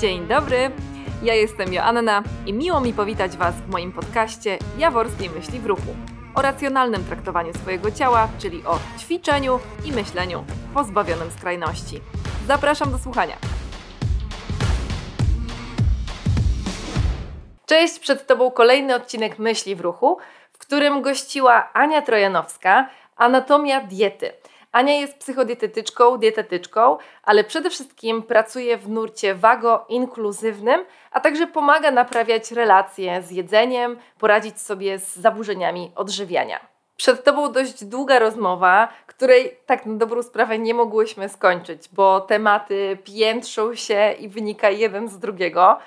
Dzień dobry, ja jestem Joanna i miło mi powitać Was w moim podcaście Jaworskiej Myśli w Ruchu o racjonalnym traktowaniu swojego ciała, czyli o ćwiczeniu i myśleniu pozbawionym skrajności. Zapraszam do słuchania. Cześć, przed Tobą kolejny odcinek Myśli w Ruchu, w którym gościła Ania Trojanowska, Anatomia Diety – Ania jest psychodietetyczką, dietetyczką, ale przede wszystkim pracuje w nurcie wago-inkluzywnym, a także pomaga naprawiać relacje z jedzeniem, poradzić sobie z zaburzeniami odżywiania. Przed Tobą dość długa rozmowa, której tak na dobrą sprawę nie mogłyśmy skończyć, bo tematy piętrzą się i wynika jeden z drugiego,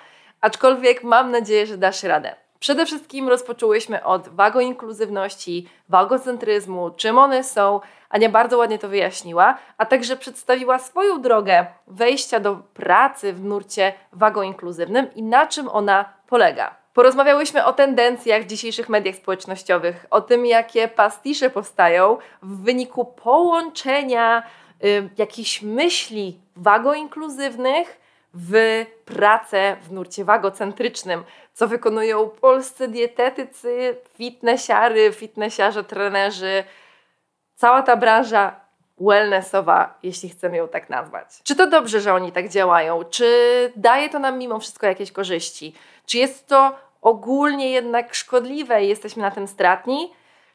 aczkolwiek mam nadzieję, że dasz radę. Przede wszystkim rozpoczęłyśmy od wagoinkluzywności, wagocentryzmu, czym one są. Ania bardzo ładnie to wyjaśniła, a także przedstawiła swoją drogę wejścia do pracy w nurcie wagoinkluzywnym i na czym ona polega. Porozmawiałyśmy o tendencjach w dzisiejszych mediach społecznościowych, o tym, jakie pastisze powstają w wyniku połączenia y, jakichś myśli wagoinkluzywnych w pracę w nurcie wagocentrycznym, co wykonują polscy dietetycy, fitnessiary, fitnessiarze, trenerzy, cała ta branża wellnessowa, jeśli chcemy ją tak nazwać. Czy to dobrze, że oni tak działają? Czy daje to nam mimo wszystko jakieś korzyści? Czy jest to ogólnie jednak szkodliwe i jesteśmy na tym stratni?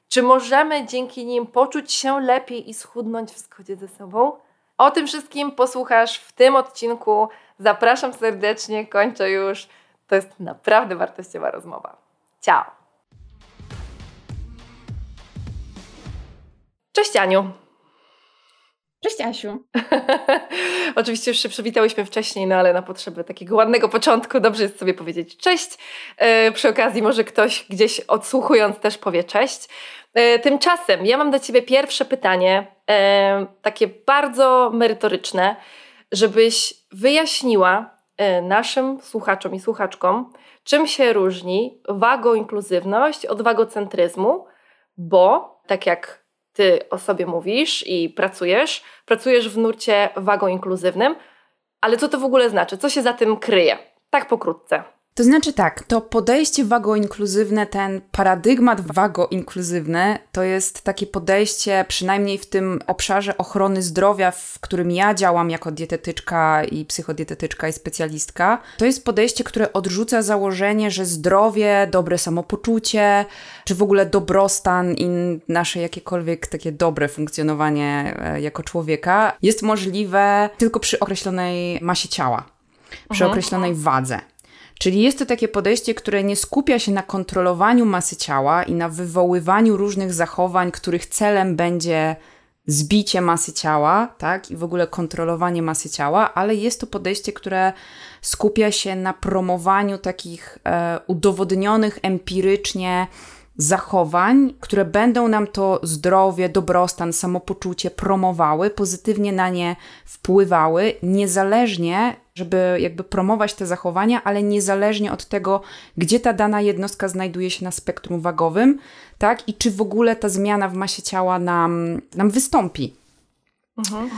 Czy możemy dzięki nim poczuć się lepiej i schudnąć w zgodzie ze sobą? O tym wszystkim posłuchasz w tym odcinku. Zapraszam serdecznie, kończę już. To jest naprawdę wartościowa rozmowa. Ciao! Cześć Aniu! Cześć Asiu. Oczywiście już się przywitałyśmy wcześniej, no ale na potrzeby takiego ładnego początku dobrze jest sobie powiedzieć cześć. E, przy okazji może ktoś gdzieś odsłuchując też powie cześć. E, tymczasem ja mam do Ciebie pierwsze pytanie, e, takie bardzo merytoryczne, żebyś wyjaśniła e, naszym słuchaczom i słuchaczkom, czym się różni wagoinkluzywność od wagocentryzmu, bo tak jak Ty o sobie mówisz i pracujesz, pracujesz w nurcie wagoinkluzywnym, ale co to w ogóle znaczy? Co się za tym kryje? Tak pokrótce. To znaczy tak, to podejście wago-inkluzywne, ten paradygmat wago-inkluzywny, to jest takie podejście, przynajmniej w tym obszarze ochrony zdrowia, w którym ja działam jako dietetyczka i psychodietetyczka i specjalistka. To jest podejście, które odrzuca założenie, że zdrowie, dobre samopoczucie, czy w ogóle dobrostan i nasze jakiekolwiek takie dobre funkcjonowanie e, jako człowieka jest możliwe tylko przy określonej masie ciała, przy mhm. określonej wadze. Czyli jest to takie podejście, które nie skupia się na kontrolowaniu masy ciała i na wywoływaniu różnych zachowań, których celem będzie zbicie masy ciała, tak, i w ogóle kontrolowanie masy ciała, ale jest to podejście, które skupia się na promowaniu takich e, udowodnionych empirycznie zachowań, które będą nam to zdrowie, dobrostan, samopoczucie promowały, pozytywnie na nie wpływały, niezależnie, żeby jakby promować te zachowania, ale niezależnie od tego, gdzie ta dana jednostka znajduje się na spektrum wagowym, tak, i czy w ogóle ta zmiana w masie ciała nam, nam wystąpi. Mhm.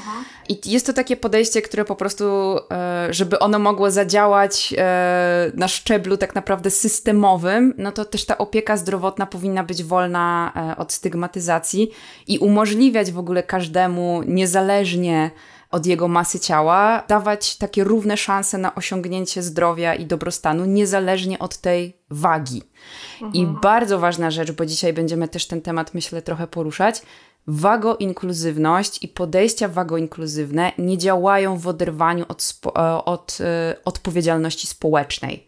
I jest to takie podejście, które po prostu, e, żeby ono mogło zadziałać e, na szczeblu tak naprawdę systemowym, no to też ta opieka zdrowotna powinna być wolna e, od stygmatyzacji i umożliwiać w ogóle każdemu, niezależnie od jego masy ciała, dawać takie równe szanse na osiągnięcie zdrowia i dobrostanu, niezależnie od tej wagi. Mhm. I bardzo ważna rzecz, bo dzisiaj będziemy też ten temat, myślę, trochę poruszać wagoinkluzywność i podejścia wagoinkluzywne nie działają w oderwaniu od, spo, e, od y, odpowiedzialności społecznej.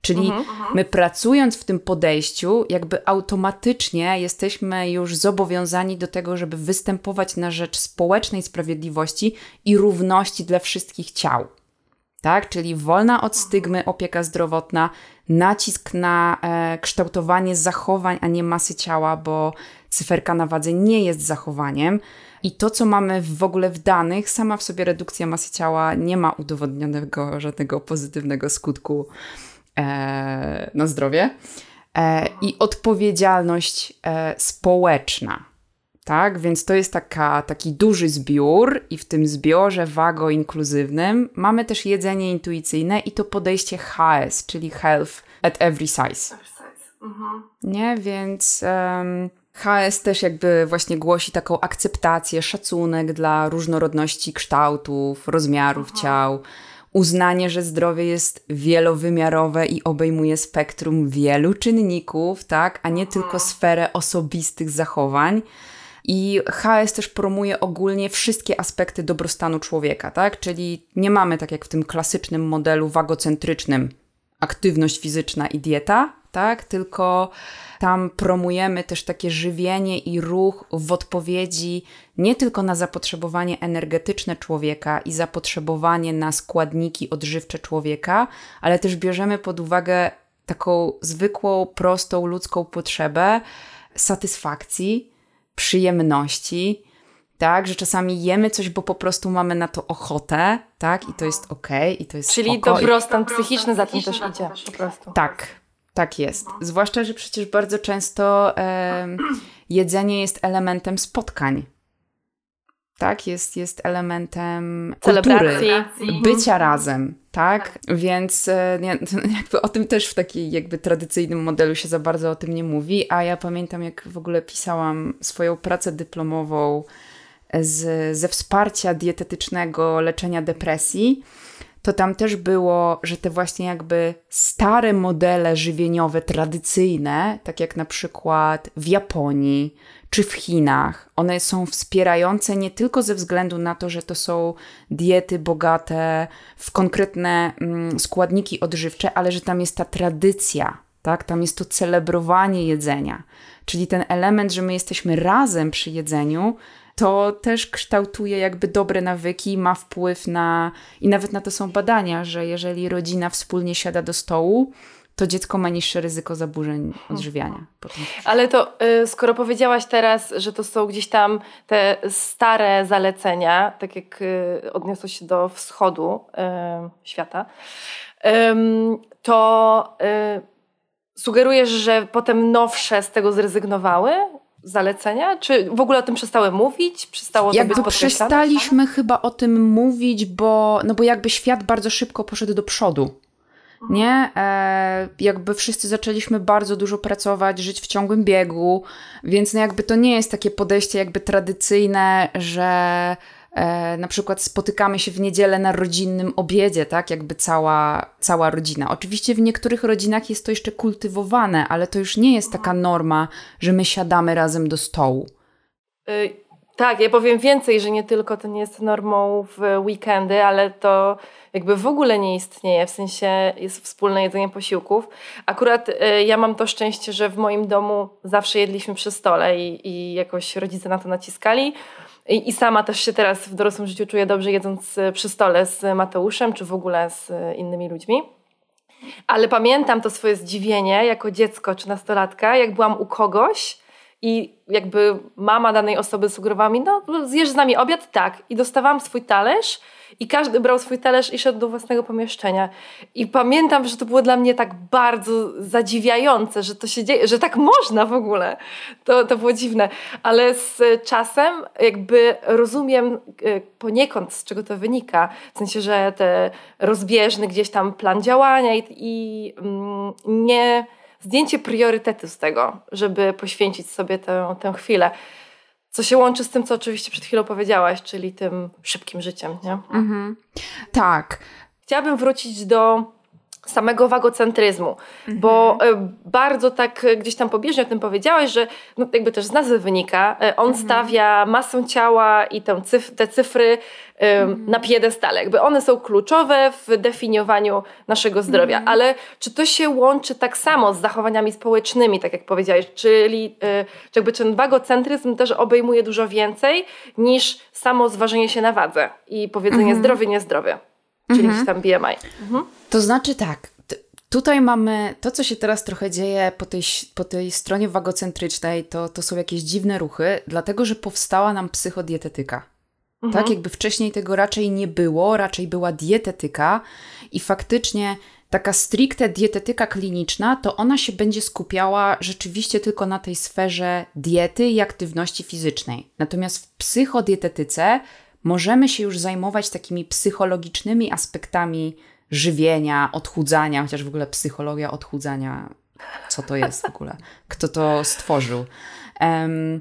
Czyli mhm, mhm, my pracując w tym podejściu, jakby automatycznie jesteśmy już zobowiązani do tego, żeby występować na rzecz społecznej sprawiedliwości i równości dla wszystkich ciał. Tak? Czyli wolna od stygmy opieka zdrowotna, nacisk na e, kształtowanie zachowań, a nie masy ciała, bo cyferka na wadze nie jest zachowaniem. I to, co mamy w ogóle w danych, sama w sobie redukcja masy ciała nie ma udowodnionego żadnego pozytywnego skutku na zdrowie. E, I odpowiedzialność e, społeczna Tak, więc to jest taka, taki duży zbiór i w tym zbiorze wago-inkluzywnym mamy też jedzenie intuicyjne i to podejście HS, czyli Health at Every Size. Mhm. Nie, więc um, HS też jakby właśnie głosi taką akceptację, szacunek dla różnorodności kształtów, rozmiarów mhm. ciał, uznanie, że zdrowie jest wielowymiarowe i obejmuje spektrum wielu czynników, tak, a nie tylko mhm. sferę osobistych zachowań. I HS też promuje ogólnie wszystkie aspekty dobrostanu człowieka, tak? Czyli nie mamy tak jak w tym klasycznym modelu wagocentrycznym aktywność fizyczna i dieta, tak? Tylko tam promujemy też takie żywienie i ruch w odpowiedzi nie tylko na zapotrzebowanie energetyczne człowieka i zapotrzebowanie na składniki odżywcze człowieka, ale też bierzemy pod uwagę taką zwykłą, prostą ludzką potrzebę satysfakcji, przyjemności, tak, że czasami jemy coś, bo po prostu mamy na to ochotę, tak, i to jest okej, okay, i to jest Czyli spoko. dobrostan psychiczny za tym też idzie, po prostu. Tak, tak jest. Zwłaszcza, że przecież bardzo często e, jedzenie jest elementem spotkań. Tak, jest, jest elementem celebracji, kultury, bycia razem, tak? Więc e, jakby o tym też w takim jakby tradycyjnym modelu się za bardzo o tym nie mówi, a ja pamiętam jak w ogóle pisałam swoją pracę dyplomową z, ze wsparcia dietetycznego leczenia depresji, to tam też było, że te właśnie jakby stare modele żywieniowe, tradycyjne, tak jak na przykład w Japonii czy w Chinach, one są wspierające nie tylko ze względu na to, że to są diety bogate w konkretne mm, składniki odżywcze, ale że tam jest ta tradycja, tak? Tam jest to celebrowanie jedzenia. Czyli ten element, że my jesteśmy razem przy jedzeniu, to też kształtuje jakby dobre nawyki, ma wpływ na, i nawet na to są badania, że jeżeli rodzina wspólnie siada do stołu, to dziecko ma niższe ryzyko zaburzeń odżywiania. Potem. Ale to y, skoro powiedziałaś teraz, że to są gdzieś tam te stare zalecenia, tak jak y, odniosło się do wschodu y, świata, to sugerujesz, że potem nowsze z tego zrezygnowały? Zalecenia? Czy w ogóle o tym przestały mówić? Przestało jakby to być przestaliśmy chyba o tym mówić, bo, no bo jakby świat bardzo szybko poszedł do przodu. Nie? E, jakby wszyscy zaczęliśmy bardzo dużo pracować, żyć w ciągłym biegu, więc no jakby to nie jest takie podejście jakby tradycyjne, że na przykład spotykamy się w niedzielę na rodzinnym obiedzie, tak? Jakby cała, cała rodzina. Oczywiście w niektórych rodzinach jest to jeszcze kultywowane, ale to już nie jest taka norma, że my siadamy razem do stołu. Y tak, ja powiem więcej, że nie tylko to nie jest normą w weekendy, ale to jakby w ogóle nie istnieje, w sensie jest wspólne jedzenie posiłków. Akurat y, ja mam to szczęście, że w moim domu zawsze jedliśmy przy stole i, i jakoś rodzice na to naciskali. I, sama też się teraz w dorosłym życiu czuję dobrze jedząc y, przy stole z Mateuszem, czy w ogóle z y, innymi ludźmi. Ale pamiętam to swoje zdziwienie jako dziecko czy nastolatka, jak byłam u kogoś, i jakby mama danej osoby sugerowała mi, no zjesz z nami obiad? Tak. I dostawałam swój talerz i każdy brał swój talerz i szedł do własnego pomieszczenia. I pamiętam, że to było dla mnie tak bardzo zadziwiające, że to się dzieje, że tak można w ogóle. To, to było dziwne. Ale z czasem jakby rozumiem e, poniekąd, z czego to wynika. W sensie, że te rozbieżny gdzieś tam plan działania i, i mm, nie zdjęcie priorytetu z tego, żeby poświęcić sobie tę, tę chwilę. Co się łączy z tym, co oczywiście przed chwilą powiedziałaś, czyli tym szybkim życiem, nie? Mhm. Tak. Chciałabym wrócić do samego wagocentryzmu, mhm. bo e, bardzo tak gdzieś tam pobieżnie o tym powiedziałeś, że no, jakby też z nazwy wynika, e, on mhm. stawia masę ciała i cyf te cyfry mhm. na piedestale. Jakby one są kluczowe w definiowaniu naszego zdrowia, mhm. ale czy to się łączy tak samo z zachowaniami społecznymi, tak jak powiedziałeś, czyli e, czy jakby ten wagocentryzm też obejmuje dużo więcej niż samo zważenie się na wadze i powiedzenie mhm. zdrowie, niezdrowie czyli mhm. tam BMI. Mhm. To znaczy tak, tutaj mamy to, co się teraz trochę dzieje po tej, po tej stronie wagocentrycznej, to, to są jakieś dziwne ruchy, dlatego że powstała nam psychodietetyka. Mhm. Tak, jakby wcześniej tego raczej nie było, raczej była dietetyka i faktycznie taka stricte dietetyka kliniczna, to ona się będzie skupiała rzeczywiście tylko na tej sferze diety i aktywności fizycznej. Natomiast w psychodietetyce możemy się już zajmować takimi psychologicznymi aspektami żywienia, odchudzania, chociaż w ogóle psychologia odchudzania, co to jest w ogóle? Kto to stworzył? Um,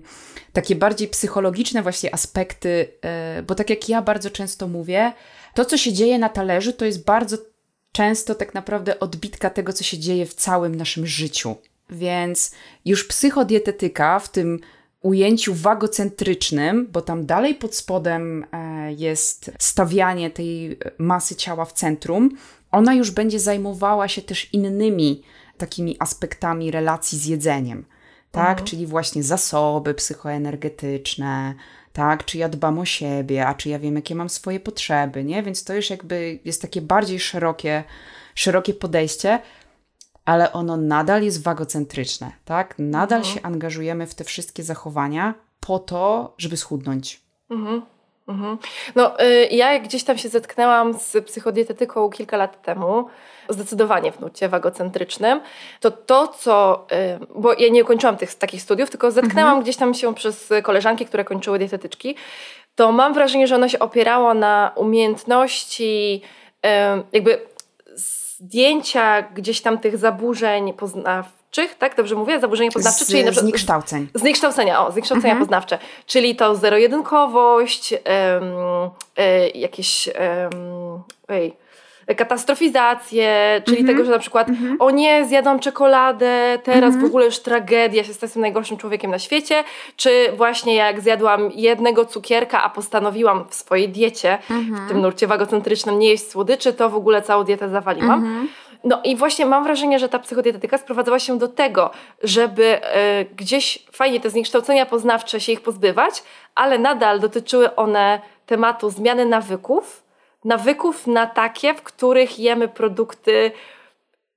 takie bardziej psychologiczne właśnie aspekty, e, bo tak jak ja bardzo często mówię, to co się dzieje na talerzu to jest bardzo często tak naprawdę odbitka tego, co się dzieje w całym naszym życiu. Więc już psychodietetyka w tym ujęciu wagocentrycznym, bo tam dalej pod spodem e, jest stawianie tej masy ciała w centrum, ona już będzie zajmowała się też innymi takimi aspektami relacji z jedzeniem. Tak, mhm. czyli właśnie zasoby psychoenergetyczne, tak, czy ja dbam o siebie, a czy ja wiem, jakie mam swoje potrzeby, nie? Więc to już jakby jest takie bardziej szerokie, szerokie podejście, ale ono nadal jest wagocentryczne, tak? Nadal mhm. się angażujemy w te wszystkie zachowania po to, żeby schudnąć. Mhm. Mhm. No, y, ja gdzieś tam się zetknęłam z psychodietetyką kilka lat temu, zdecydowanie w nurcie wagocentrycznym, to to, co, y, bo ja nie ukończyłam tych takich studiów, tylko zetknęłam mhm. gdzieś tam się przez koleżanki, które kończyły dietetyczki, to mam wrażenie, że ono się opierało na umiejętności y, jakby zdjęcia gdzieś tam tych zaburzeń poznawczych, tak? Dobrze mówię? Zaburzenia poznawcze? Z, czyli na przykład, zniekształceń. Zniekształcenia, o, zniekształcenia mhm. poznawcze. Czyli to zero-jedynkowość, um, y, jakieś... Um, ej, katastrofizację, czyli mm -hmm. tego, że na przykład mm -hmm. o nie, zjadłam czekoladę, teraz mm -hmm. w ogóle już tragedia, się jestem najgorszym człowiekiem na świecie, czy właśnie jak zjadłam jednego cukierka, a postanowiłam w swojej diecie, w mhm. tym nurcie wagocentrycznym nie jeść słodyczy, to w ogóle całą dietę zawaliłam. Mhm. No i właśnie mam wrażenie, że ta psychodietetyka sprowadzała się do tego, żeby y, gdzieś fajnie te zniekształcenia poznawcze się ich pozbywać, ale nadal dotyczyły one tematu zmiany nawyków, nawyków na takie, w których jemy produkty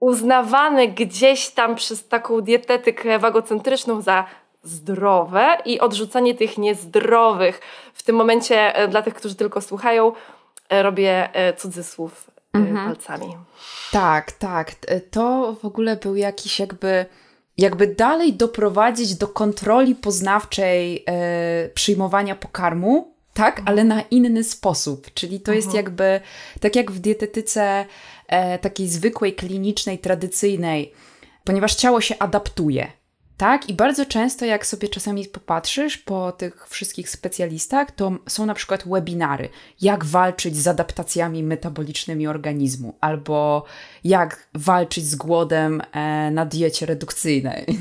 uznawane gdzieś tam przez taką dietetykę wagocentryczną za zdrowe i odrzucanie tych niezdrowych. W tym momencie e, dla tych, którzy tylko słuchają, e, robię e, cudzysłów mhm. palcami. Tak, tak. To w ogóle był jakiś jakby jakby dalej doprowadzić do kontroli poznawczej e, przyjmowania pokarmu, tak, mhm. ale na inny sposób. Czyli to jest mhm. jakby, tak jak w dietetyce e, takiej zwykłej, klinicznej, tradycyjnej, ponieważ ciało się adaptuje. Tak, i bardzo często, jak sobie czasami popatrzysz po tych wszystkich specjalistach, to są na przykład webinary, jak walczyć z adaptacjami metabolicznymi organizmu, albo jak walczyć z głodem e, na diecie redukcyjnej.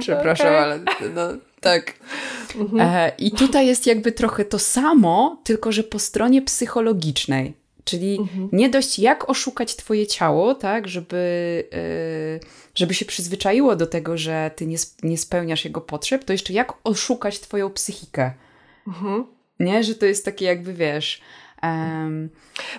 Przepraszam, okay. ale no, tak. Mhm. E, I tutaj jest jakby trochę to samo, tylko że po stronie psychologicznej. Czyli mhm. nie dość jak oszukać twoje ciało, tak, żeby, e, żeby się przyzwyczaiło do tego, że ty nie, nie spełniasz jego potrzeb, to jeszcze jak oszukać twoją psychikę. Mhm. Nie, że to jest takie jakby, wiesz, Um,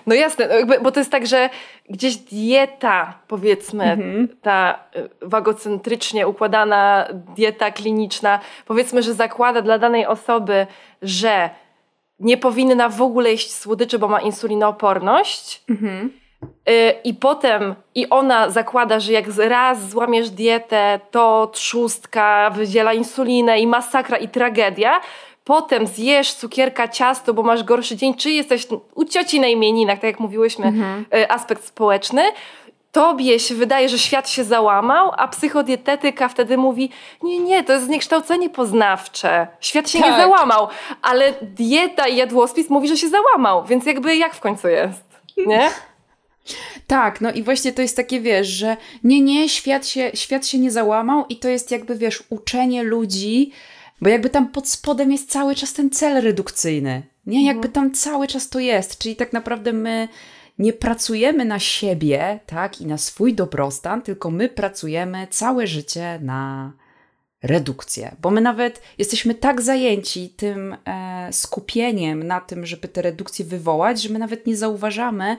no jasne, no bo to jest tak, że gdzieś dieta, powiedzmy, mhm. ta y, wagocentrycznie układana dieta kliniczna, powiedzmy, że zakłada dla danej osoby, że nie powinna w ogóle jeść słodyczy, bo ma insulinooporność. Mhm. Y, I potem, i ona zakłada, że jak raz złamiesz dietę, to trzustka wydziela insulinę i masakra i tragedia potem zjesz cukierka, ciasto, bo masz gorszy dzień, czy jesteś u cioci na imieninach, tak jak mówiłyśmy, mhm. Y, aspekt społeczny, tobie się wydaje, że świat się załamał, a psychodietetyka wtedy mówi, nie, nie, to jest zniekształcenie poznawcze. Świat się tak. nie załamał, ale dieta i jadłospis mówi, że się załamał, więc jakby jak w końcu jest, nie? Tak, no i właśnie to jest takie, wiesz, że nie, nie, świat się, świat się nie załamał i to jest jakby, wiesz, uczenie ludzi, bo jakby tam pod spodem jest cały czas ten cel redukcyjny. Nie, jakby mhm. tam cały czas to jest. Czyli tak naprawdę my nie pracujemy na siebie, tak, i na swój dobrostan, tylko my pracujemy całe życie na redukcję. Bo my nawet jesteśmy tak zajęci tym e, skupieniem na tym, żeby te redukcje wywołać, że my nawet nie zauważamy,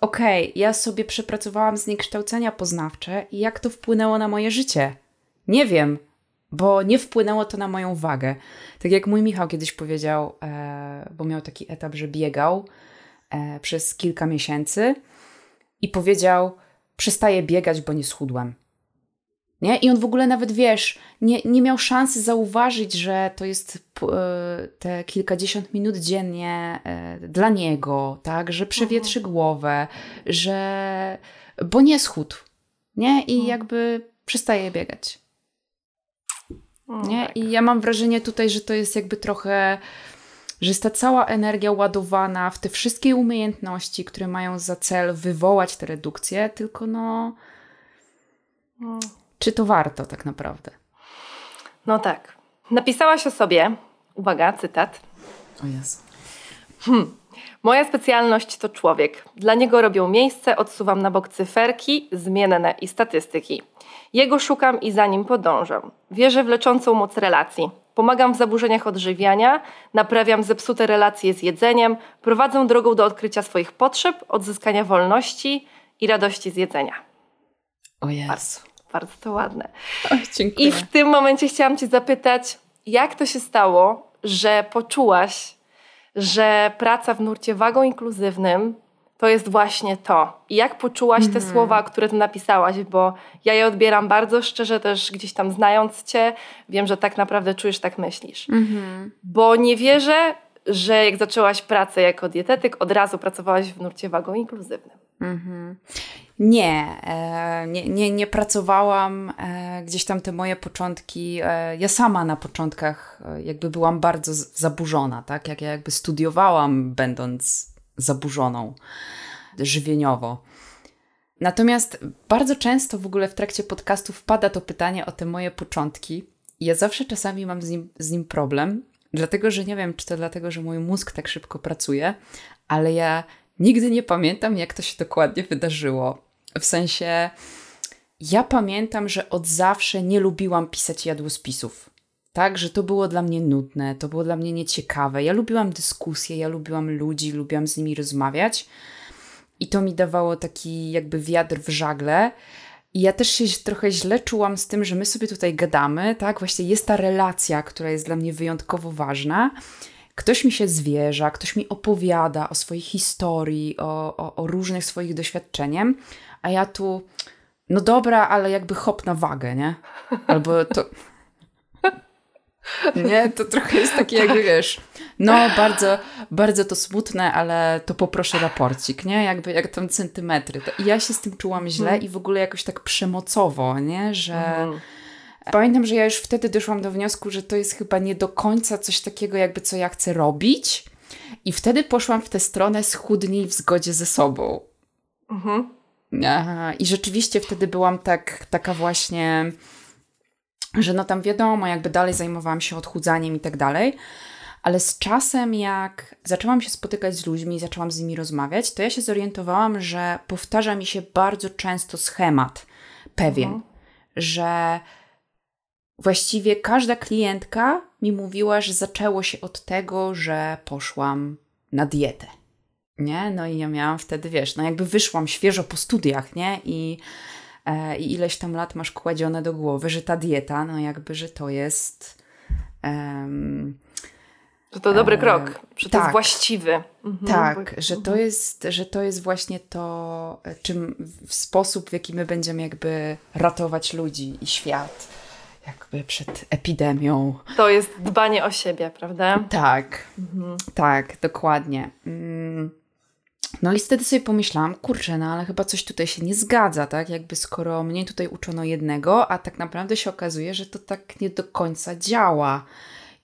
okej, okay, ja sobie przepracowałam zniekształcenia poznawcze i jak to wpłynęło na moje życie. Nie wiem, bo nie wpłynęło to na moją wagę. Tak jak mój Michał kiedyś powiedział, e, bo miał taki etap, że biegał e, przez kilka miesięcy i powiedział: Przestaję biegać, bo nie schudłem. Nie? I on w ogóle nawet, wiesz, nie, nie miał szansy zauważyć, że to jest e, te kilkadziesiąt minut dziennie e, dla niego, tak? Że przewietrzy mhm. głowę, że... bo nie schudł, nie? I mhm. jakby przestaje biegać. Nie? Tak. I ja mam wrażenie tutaj, że to jest jakby trochę, że jest ta cała energia ładowana w te wszystkie umiejętności, które mają za cel wywołać tę redukcję, tylko no. no. Czy to warto tak naprawdę? No tak. Napisałaś o sobie, uwaga, cytat. O Jezu. Hmm. Moja specjalność to człowiek. Dla niego robią miejsce, odsuwam na bok cyferki, zmienne i statystyki. Jego szukam i za nim podążam. Wierzę w leczącą moc relacji. Pomagam w zaburzeniach odżywiania, naprawiam zepsute relacje z jedzeniem, prowadzę drogą do odkrycia swoich potrzeb, odzyskania wolności i radości z jedzenia. O Jezu. Bardzo, bardzo to ładne. O, dziękuję. I w tym momencie chciałam Cię zapytać, jak to się stało, że poczułaś, że praca w nurcie wagą inkluzywnym to jest właśnie to. I jak poczułaś te mhm. słowa, które ty napisałaś, bo ja je odbieram bardzo szczerze, też gdzieś tam znając cię, wiem, że tak naprawdę czujesz, tak myślisz. Mhm. Bo nie wierzę, że jak zaczęłaś pracę jako dietetyk, od razu pracowałaś w nurcie wagą inkluzywnym. Mhm. Nie, e, nie, nie, nie pracowałam. E, gdzieś tam te moje początki, e, ja sama na początkach jakby byłam bardzo zaburzona, tak? Jak ja jakby studiowałam, będąc zaburzoną żywieniowo. Natomiast bardzo często w ogóle w trakcie podcastu wpada to pytanie o te moje początki. I ja zawsze czasami mam z nim, z nim problem, dlatego że nie wiem, czy to dlatego, że mój mózg tak szybko pracuje, ale ja nigdy nie pamiętam, jak to się dokładnie wydarzyło. W sensie, ja pamiętam, że od zawsze nie lubiłam pisać jadłospisów. Tak, że to było dla mnie nudne, to było dla mnie nieciekawe. Ja lubiłam dyskusje, ja lubiłam ludzi, lubiłam z nimi rozmawiać i to mi dawało taki jakby wiatr w żagle. I ja też się trochę źle czułam z tym, że my sobie tutaj gadamy, tak? Właśnie jest ta relacja, która jest dla mnie wyjątkowo ważna. Ktoś mi się zwierza, ktoś mi opowiada o swojej historii, o, o, o różnych swoich doświadczeniach, a ja tu, no dobra, ale jakby hop na wagę, nie? Albo to, nie, to trochę jest takie jakby, wiesz, no bardzo, bardzo to smutne, ale to poproszę raporcik, nie? Jakby jak tam centymetry. I ja się z tym czułam źle mm. i w ogóle jakoś tak przemocowo, nie? Że mm. Pamiętam, że ja już wtedy doszłam do wniosku, że to jest chyba nie do końca coś takiego jakby, co ja chcę robić. I wtedy poszłam w tę stronę schudnij w zgodzie ze sobą. Mhm. I rzeczywiście wtedy byłam tak, taka właśnie że no tam wiadomo, jakby dalej zajmowałam się odchudzaniem i tak dalej. Ale z czasem, jak zaczęłam się spotykać z ludźmi, zaczęłam z nimi rozmawiać, to ja się zorientowałam, że powtarza mi się bardzo często schemat pewien, mhm. że właściwie każda klientka mi mówiła, że zaczęło się od tego, że poszłam na dietę. Nie? No i ja miałam wtedy, wiesz, no jakby wyszłam świeżo po studiach, nie? I e, i ileś tam lat masz kładzione do głowy, że ta dieta, no jakby, że to jest... Um, że to dobry e, krok, że to tak, jest właściwy. Mhm, tak, bo, że, to jest, że to jest właśnie to, czym w sposób, w jaki my będziemy jakby ratować ludzi i świat jakby przed epidemią. To jest dbanie o siebie, prawda? Tak, mhm. tak, dokładnie. Mm. No i wtedy sobie pomyślałam, kurczę, no ale chyba coś tutaj się nie zgadza, tak? Jakby skoro mnie tutaj uczono jednego, a tak naprawdę się okazuje, że to tak nie do końca działa.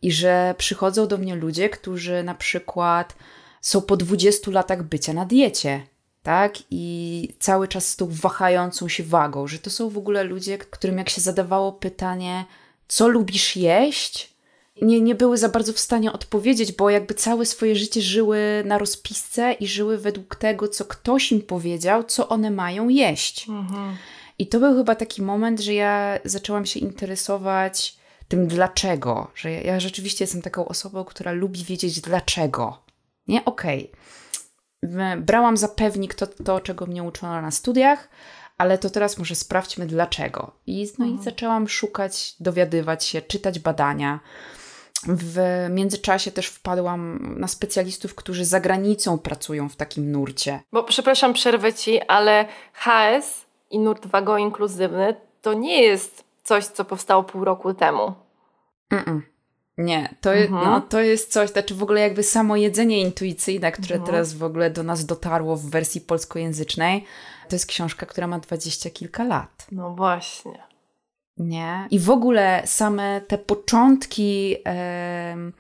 I że przychodzą do mnie ludzie, którzy na przykład są po 20 latach bycia na diecie, tak? I cały czas z tą wahającą się wagą, że to są w ogóle ludzie, którym jak się zadawało pytanie, co lubisz jeść, nie, nie były za bardzo w stanie odpowiedzieć, bo jakby całe swoje życie żyły na rozpisce i żyły według tego, co ktoś im powiedział, co one mają jeść. Mhm. I to był chyba taki moment, że ja zaczęłam się interesować tym dlaczego, że ja, ja rzeczywiście jestem taką osobą, która lubi wiedzieć dlaczego. Nie? Okej. Okay. Brałam za pewnik to, to, czego mnie uczono na studiach, ale to teraz może sprawdźmy dlaczego. I, no mhm. i zaczęłam szukać, dowiadywać się, czytać badania. w międzyczasie też wpadłam na specjalistów, którzy za granicą pracują w takim nurcie. Bo przepraszam, przerwę ci, ale HS i nurt wago-inkluzywny to nie jest coś, co powstało pół roku temu. Mm -mm. Nie, to, mhm. no, to jest coś, znaczy w ogóle jakby samo jedzenie intuicyjne, które mhm. teraz w ogóle do nas dotarło w wersji polskojęzycznej, to jest książka, która ma dwadzieścia kilka lat. No właśnie. Nie? I w ogóle same te początki um,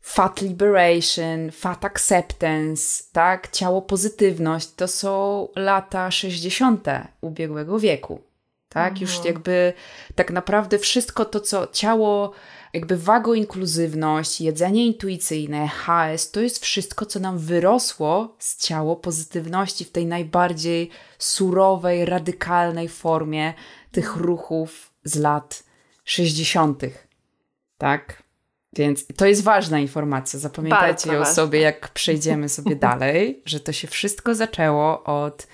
fat liberation, fat acceptance, tak? Ciało pozytywność, to są lata 60. ubiegłego wieku. Tak? Mhm. Już jakby tak naprawdę wszystko to, co ciało jakby wagoinkluzywność, jedzenie intuicyjne, HS, to jest wszystko, co nam wyrosło z ciało pozytywności w tej najbardziej surowej, radykalnej formie tych ruchów z lat 60. Tak? Więc to jest ważna informacja. Zapamiętajcie ją sobie, jak przejdziemy sobie dalej, że to się wszystko zaczęło od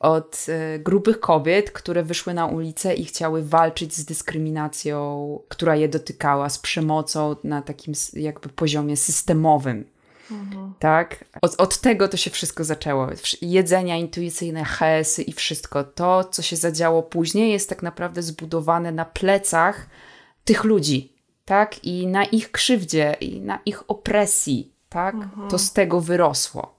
od e, grubych kobiet, które wyszły na ulicę i chciały walczyć z dyskryminacją, która je dotykała, z przemocą na takim jakby poziomie systemowym. Mhm. Tak? Od, od, tego to się wszystko zaczęło. Jedzenia intuicyjne, HS-y i wszystko. To, co się zadziało później, jest tak naprawdę zbudowane na plecach tych ludzi, tak? I na ich krzywdzie, i na ich opresji, tak? Mhm. To z tego wyrosło.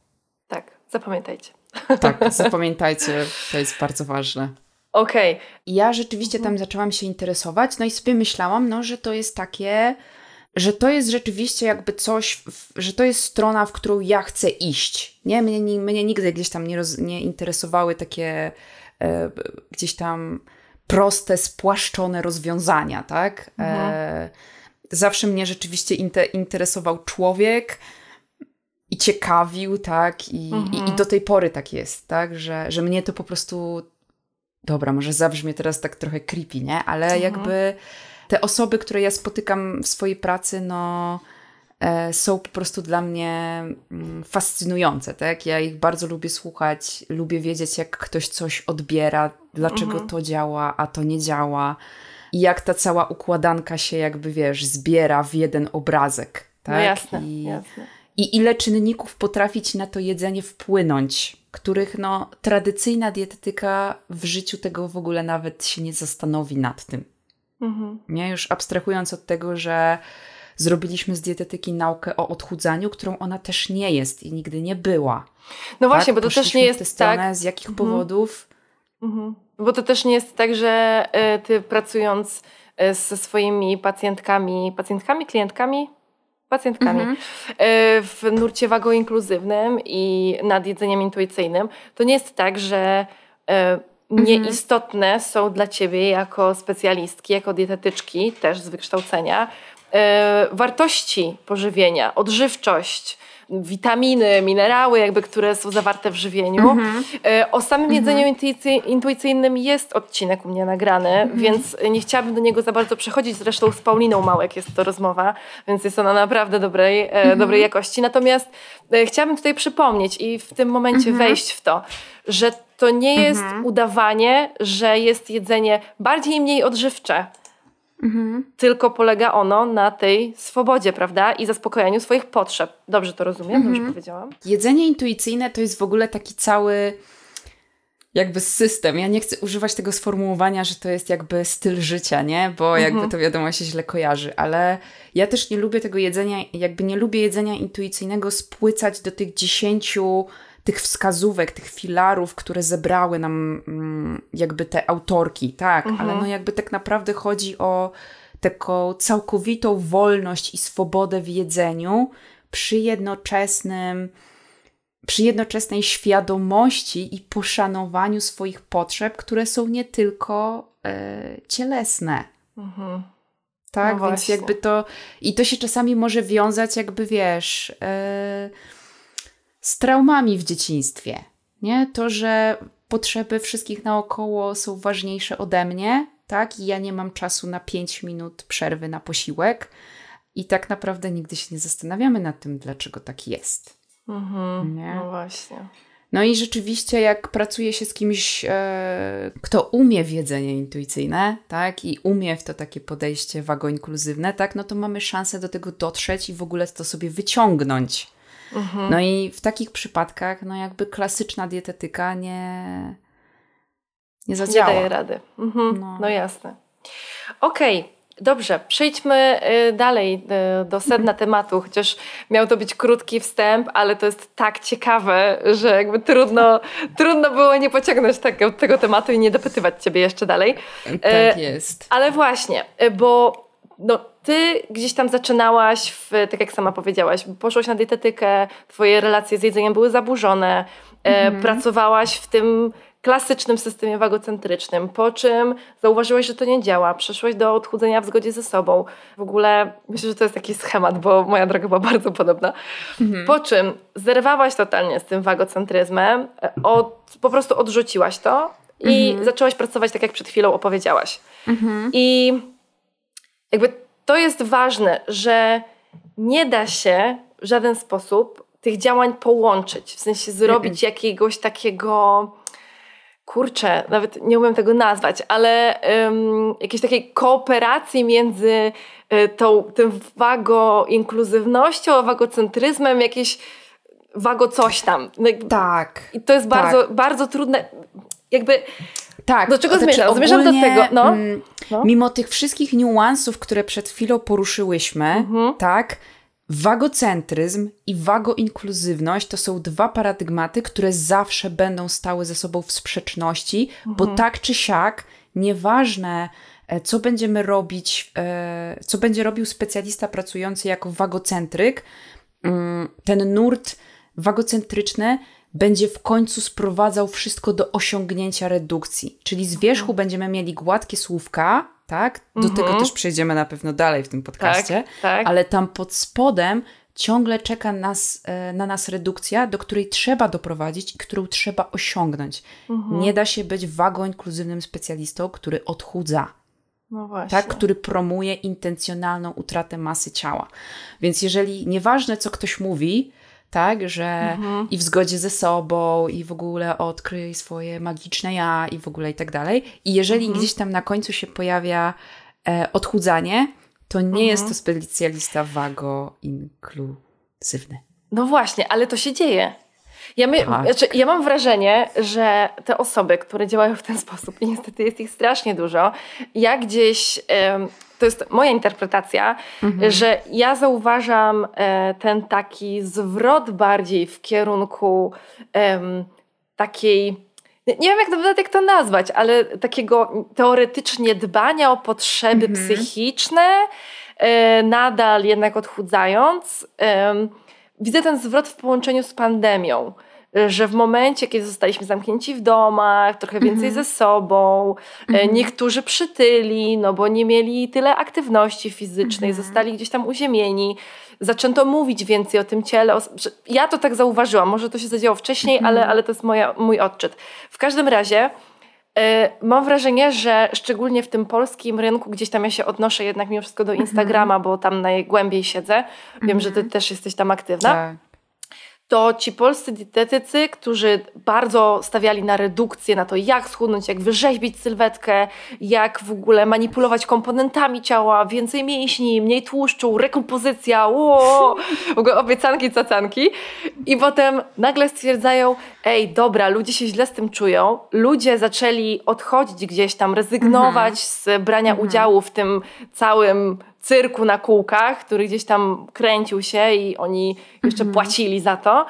Tak, zapamiętajcie. Tak, zapamiętajcie, to jest bardzo ważne. Okej. Okay. Ja rzeczywiście tam zaczęłam się interesować, no i sobie myślałam, no, że to jest takie, że to jest rzeczywiście jakby coś, że to jest strona, w którą ja chcę iść. Nie, mnie, mnie nigdy gdzieś tam nie, roz, nie interesowały takie e, gdzieś tam proste, spłaszczone rozwiązania, tak? E, mhm. E, zawsze mnie rzeczywiście inter, interesował człowiek, i ciekawił, tak, I, mhm. i, i, do tej pory tak jest, tak, że, że mnie to po prostu, dobra, może zabrzmie teraz tak trochę creepy, nie, ale mhm. jakby te osoby, które ja spotykam w swojej pracy, no e, są po prostu dla mnie mm, fascynujące, tak, ja ich bardzo lubię słuchać, lubię wiedzieć, jak ktoś coś odbiera, dlaczego mhm. to działa, a to nie działa. I jak ta cała układanka się jakby, wiesz, zbiera w jeden obrazek, no tak, no jasne, I, jasne i ile czynników potrafi ci na to jedzenie wpłynąć, których no, tradycyjna dietetyka w życiu tego w ogóle nawet się nie zastanowi nad tym. Mhm. Nie? Już abstrahując od tego, że zrobiliśmy z dietetyki naukę o odchudzaniu, którą ona też nie jest i nigdy nie była. No właśnie, tak? bo to też nie jest tak. Z jakich mhm. powodów? Mhm. Bo to też nie jest tak, że y, ty pracując y, ze swoimi pacjentkami, pacjentkami, klientkami, pacjentkami mhm. e, w nurcie wagoinkluzywnym i nad jedzeniem intuicyjnym, to nie jest tak, że e, nieistotne mhm. są dla ciebie jako specjalistki, jako dietetyczki, też z wykształcenia, e, wartości pożywienia, odżywczość, witaminy, minerały, jakby, które są zawarte w żywieniu. Mhm. E, o samym jedzeniu mhm. intuicyjnym jest odcinek u mnie nagrany, mhm. więc nie chciałabym do niego za bardzo przechodzić. Zresztą z Pauliną Małek jest to rozmowa, więc jest ona naprawdę dobrej, e, mhm. dobrej jakości. Natomiast e, chciałabym tutaj przypomnieć i w tym momencie mhm. wejść w to, że to nie jest mhm. udawanie, że jest jedzenie bardziej i mniej odżywcze. Mhm. Tylko polega ono na tej swobodzie, prawda? I zaspokojeniu swoich potrzeb. Dobrze to rozumiem? Mhm. Dobrze powiedziałam? Jedzenie intuicyjne to jest w ogóle taki cały jakby system. Ja nie chcę używać tego sformułowania, że to jest jakby styl życia, nie? Bo jakby mhm. to wiadomo się źle kojarzy, ale ja też nie lubię tego jedzenia, jakby nie lubię jedzenia intuicyjnego spłycać do tych dziesięciu tych wskazówek, tych filarów, które zebrały nam mm, jakby te autorki, tak, mhm. ale no jakby tak naprawdę chodzi o taką całkowitą wolność i swobodę w jedzeniu przy jednoczesnym przy jednoczesnej świadomości i poszanowaniu swoich potrzeb, które są nie tylko e, cielesne. Mhm. Tak, no więc jakby to. I to się czasami może wiązać, jakby wiesz. E, z traumami w dzieciństwie. Nie? To, że potrzeby wszystkich naokoło są ważniejsze ode mnie, tak? I ja nie mam czasu na 5 minut przerwy na posiłek. I tak naprawdę nigdy się nie zastanawiamy nad tym, dlaczego tak jest. Mhm, nie? No właśnie. No i rzeczywiście, jak pracuje się z kimś, e, kto umie wiedzenie intuicyjne, tak, i umie w to takie podejście wagoinkluzywne, tak, no to mamy szansę do tego dotrzeć i w ogóle to sobie wyciągnąć. Mhm. No i w takich przypadkach, no jakby klasyczna dietetyka nie, nie zadziała. Nie daje rady. Mhm. No. no jasne. Okej. Okay. Dobrze, przejdźmy y, dalej y, do sedna tematu, chociaż miał to być krótki wstęp, ale to jest tak ciekawe, że jakby trudno, trudno było nie pociągnąć tego, tego tematu i nie dopytywać ciebie jeszcze dalej. Tak jest. Ale właśnie, bo no, ty gdzieś tam zaczynałaś, w, tak jak sama powiedziałaś, poszłaś na dietetykę, twoje relacje z jedzeniem były zaburzone, mhm. pracowałaś w tym klasycznym systemie wagocentrycznym, po czym zauważyłaś, że to nie działa, przeszłaś do odchudzenia w zgodzie ze sobą. W ogóle myślę, że to jest taki schemat, bo moja droga była bardzo podobna. Mhm. Po czym zerwałaś totalnie z tym wagocentryzmem, od, po prostu odrzuciłaś to i mhm. zaczęłaś pracować tak, jak przed chwilą opowiedziałaś. Mhm. I jakby to jest ważne, że nie da się w żaden sposób tych działań połączyć, w sensie zrobić jakiegoś takiego kurczę, nawet nie umiem tego nazwać, ale um, jakiejś takiej kooperacji między y, tą, tym wago-inkluzywnością, a wagocentryzmem, jakieś wago coś tam. No tak. I to jest bardzo, tak. bardzo trudne. Jakby. Tak. Do czego znaczy zmierzam? Zmierzam do tego. No. Mm, no. Mimo tych wszystkich niuansów, które przed chwilą poruszyłyśmy, mhm. tak Wagocentryzm i wagoinkluzywność to są dwa paradygmaty, które zawsze będą stały ze sobą w sprzeczności, mhm. bo tak czy siak, nieważne e, co będziemy robić, e, co będzie robił specjalista pracujący jako wagocentryk, mm, ten nurt wagocentryczny będzie w końcu sprowadzał wszystko do osiągnięcia redukcji. Czyli z wierzchu mhm. będziemy mieli gładkie słówka, tak? Do tego mhm. też przejdziemy na pewno dalej w tym podcaście, tak, tak. ale tam pod spodem ciągle czeka nas, e, na nas redukcja, do której trzeba doprowadzić i którą trzeba osiągnąć. Mhm. Nie da się być wago-inkluzywnym specjalistą, który odchudza. No tak, który promuje intencjonalną utratę masy ciała. Więc jeżeli nieważne, co ktoś mówi, tak, że mhm. i w zgodzie ze sobą, i w ogóle odkryj swoje magiczne ja, i w ogóle i tak dalej. I jeżeli mhm. gdzieś tam na końcu się pojawia e, odchudzanie, to nie mhm. jest to specjalista wago inkluzywny. No właśnie, ale to się dzieje. Ja, my, tak. znaczy, ja mam wrażenie, że te osoby, które działają w ten sposób, i niestety jest ich strasznie dużo, ja gdzieś to jest moja interpretacja, mhm. że ja zauważam e, ten taki zwrot bardziej w kierunku takiej nie wiem, jak to, jak to nazwać, ale takiego teoretycznie dbania o potrzeby mhm. psychiczne, e, nadal jednak odchudzając. Widzę ten zwrot w połączeniu z pandemią że w momencie, kiedy zostaliśmy zamknięci w domach, trochę więcej -hmm. ze sobą, mm -hmm. niektórzy przytyli, no bo nie mieli tyle aktywności fizycznej, -hmm. zostali gdzieś tam uziemieni, zaczęto mówić więcej o tym ciele. Ja to tak zauważyłam, może to się zadziało wcześniej, ale, mhm. ale to jest moja, mój odczyt. W każdym razie e, mam wrażenie, że szczególnie w tym polskim rynku, gdzieś tam ja się odnoszę jednak mimo wszystko do mhm. Instagrama, bo tam najgłębiej siedzę. Wiem, że ty mhm. też jesteś tam aktywna. Tak to ci polscy dietetycy, którzy bardzo stawiali na redukcję, na to jak schudnąć, jak wyrzeźbić sylwetkę, jak w ogóle manipulować komponentami ciała, więcej mięśni, mniej tłuszczu, rekompozycja, ło, w ogóle obiecanki, cacanki. I potem nagle stwierdzają, ej, dobra, ludzie się źle z tym czują, ludzie zaczęli odchodzić gdzieś tam, rezygnować mhm. z brania mhm. udziału w tym całym cyrku na kółkach, który gdzieś tam kręcił się i oni jeszcze mhm. płacili za to.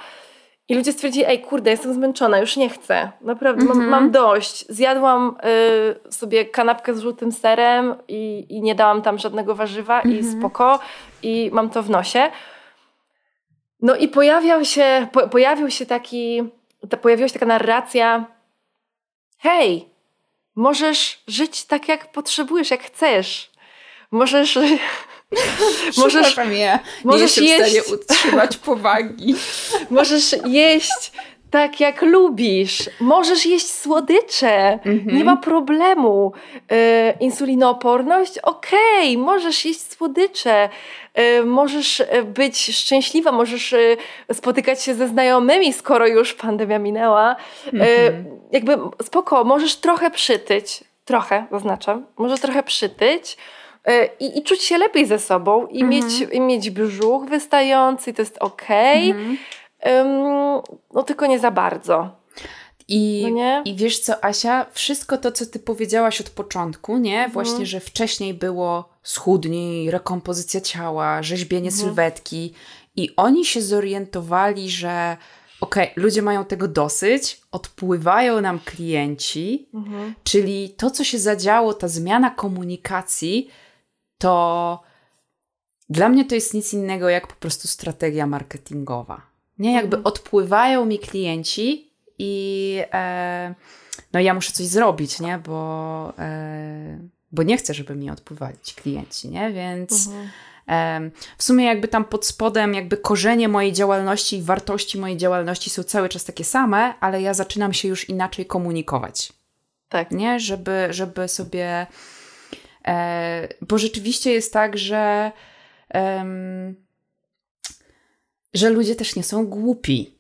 I ludzie stwierdzili, ej kurde, jestem zmęczona, już nie chcę. Naprawdę, mam, mam, mhm. dość. Zjadłam y, sobie kanapkę z żółtym serem i, i, nie dałam tam żadnego warzywa i mhm. spoko. I mam to w nosie. No i pojawiał się, po, pojawił się taki, ta, pojawiła się taka narracja hej, możesz żyć tak jak potrzebujesz, jak chcesz. Możesz. możesz, ja. możesz jeść. w stanie utrzymać powagi. możesz jeść tak jak lubisz. Możesz jeść słodycze, Mhm. nie ma problemu. E, insulinooporność? Okej, możesz jeść słodycze. E, możesz e, być szczęśliwa, możesz spotykać się ze znajomymi, skoro już pandemia minęła. Mhm. jakby spoko, możesz trochę przytyć, trochę zaznaczam, możesz trochę przytyć. E, I, I czuć się lepiej ze sobą, i, Mhm. mieć, i mieć brzuch wystający, to jest okej. Mhm. Ym, no tylko nie za bardzo. I, No? I wiesz co, Asia, wszystko to, co ty powiedziałaś od początku, nie? Mhm. Właśnie, że wcześniej było schudnij, rekompozycja ciała, rzeźbienie Mhm. sylwetki i oni się zorientowali, że okej, ludzie mają tego dosyć, odpływają nam klienci, Mhm. czyli to, co się zadziało, ta zmiana komunikacji, to dla mnie to jest nic innego jak po prostu strategia marketingowa. Nie, jakby Mhm. odpływają mi klienci i e, no ja muszę coś zrobić, nie, bo, e, bo nie chcę, żeby mi odpływali ci klienci, nie, więc Mhm. em, w sumie jakby tam pod spodem jakby korzenie mojej działalności i wartości mojej działalności są cały czas takie same, ale ja zaczynam się już inaczej komunikować Tak. nie? Żeby, żeby sobie. E, bo rzeczywiście jest tak, że. że ludzie też nie są głupi.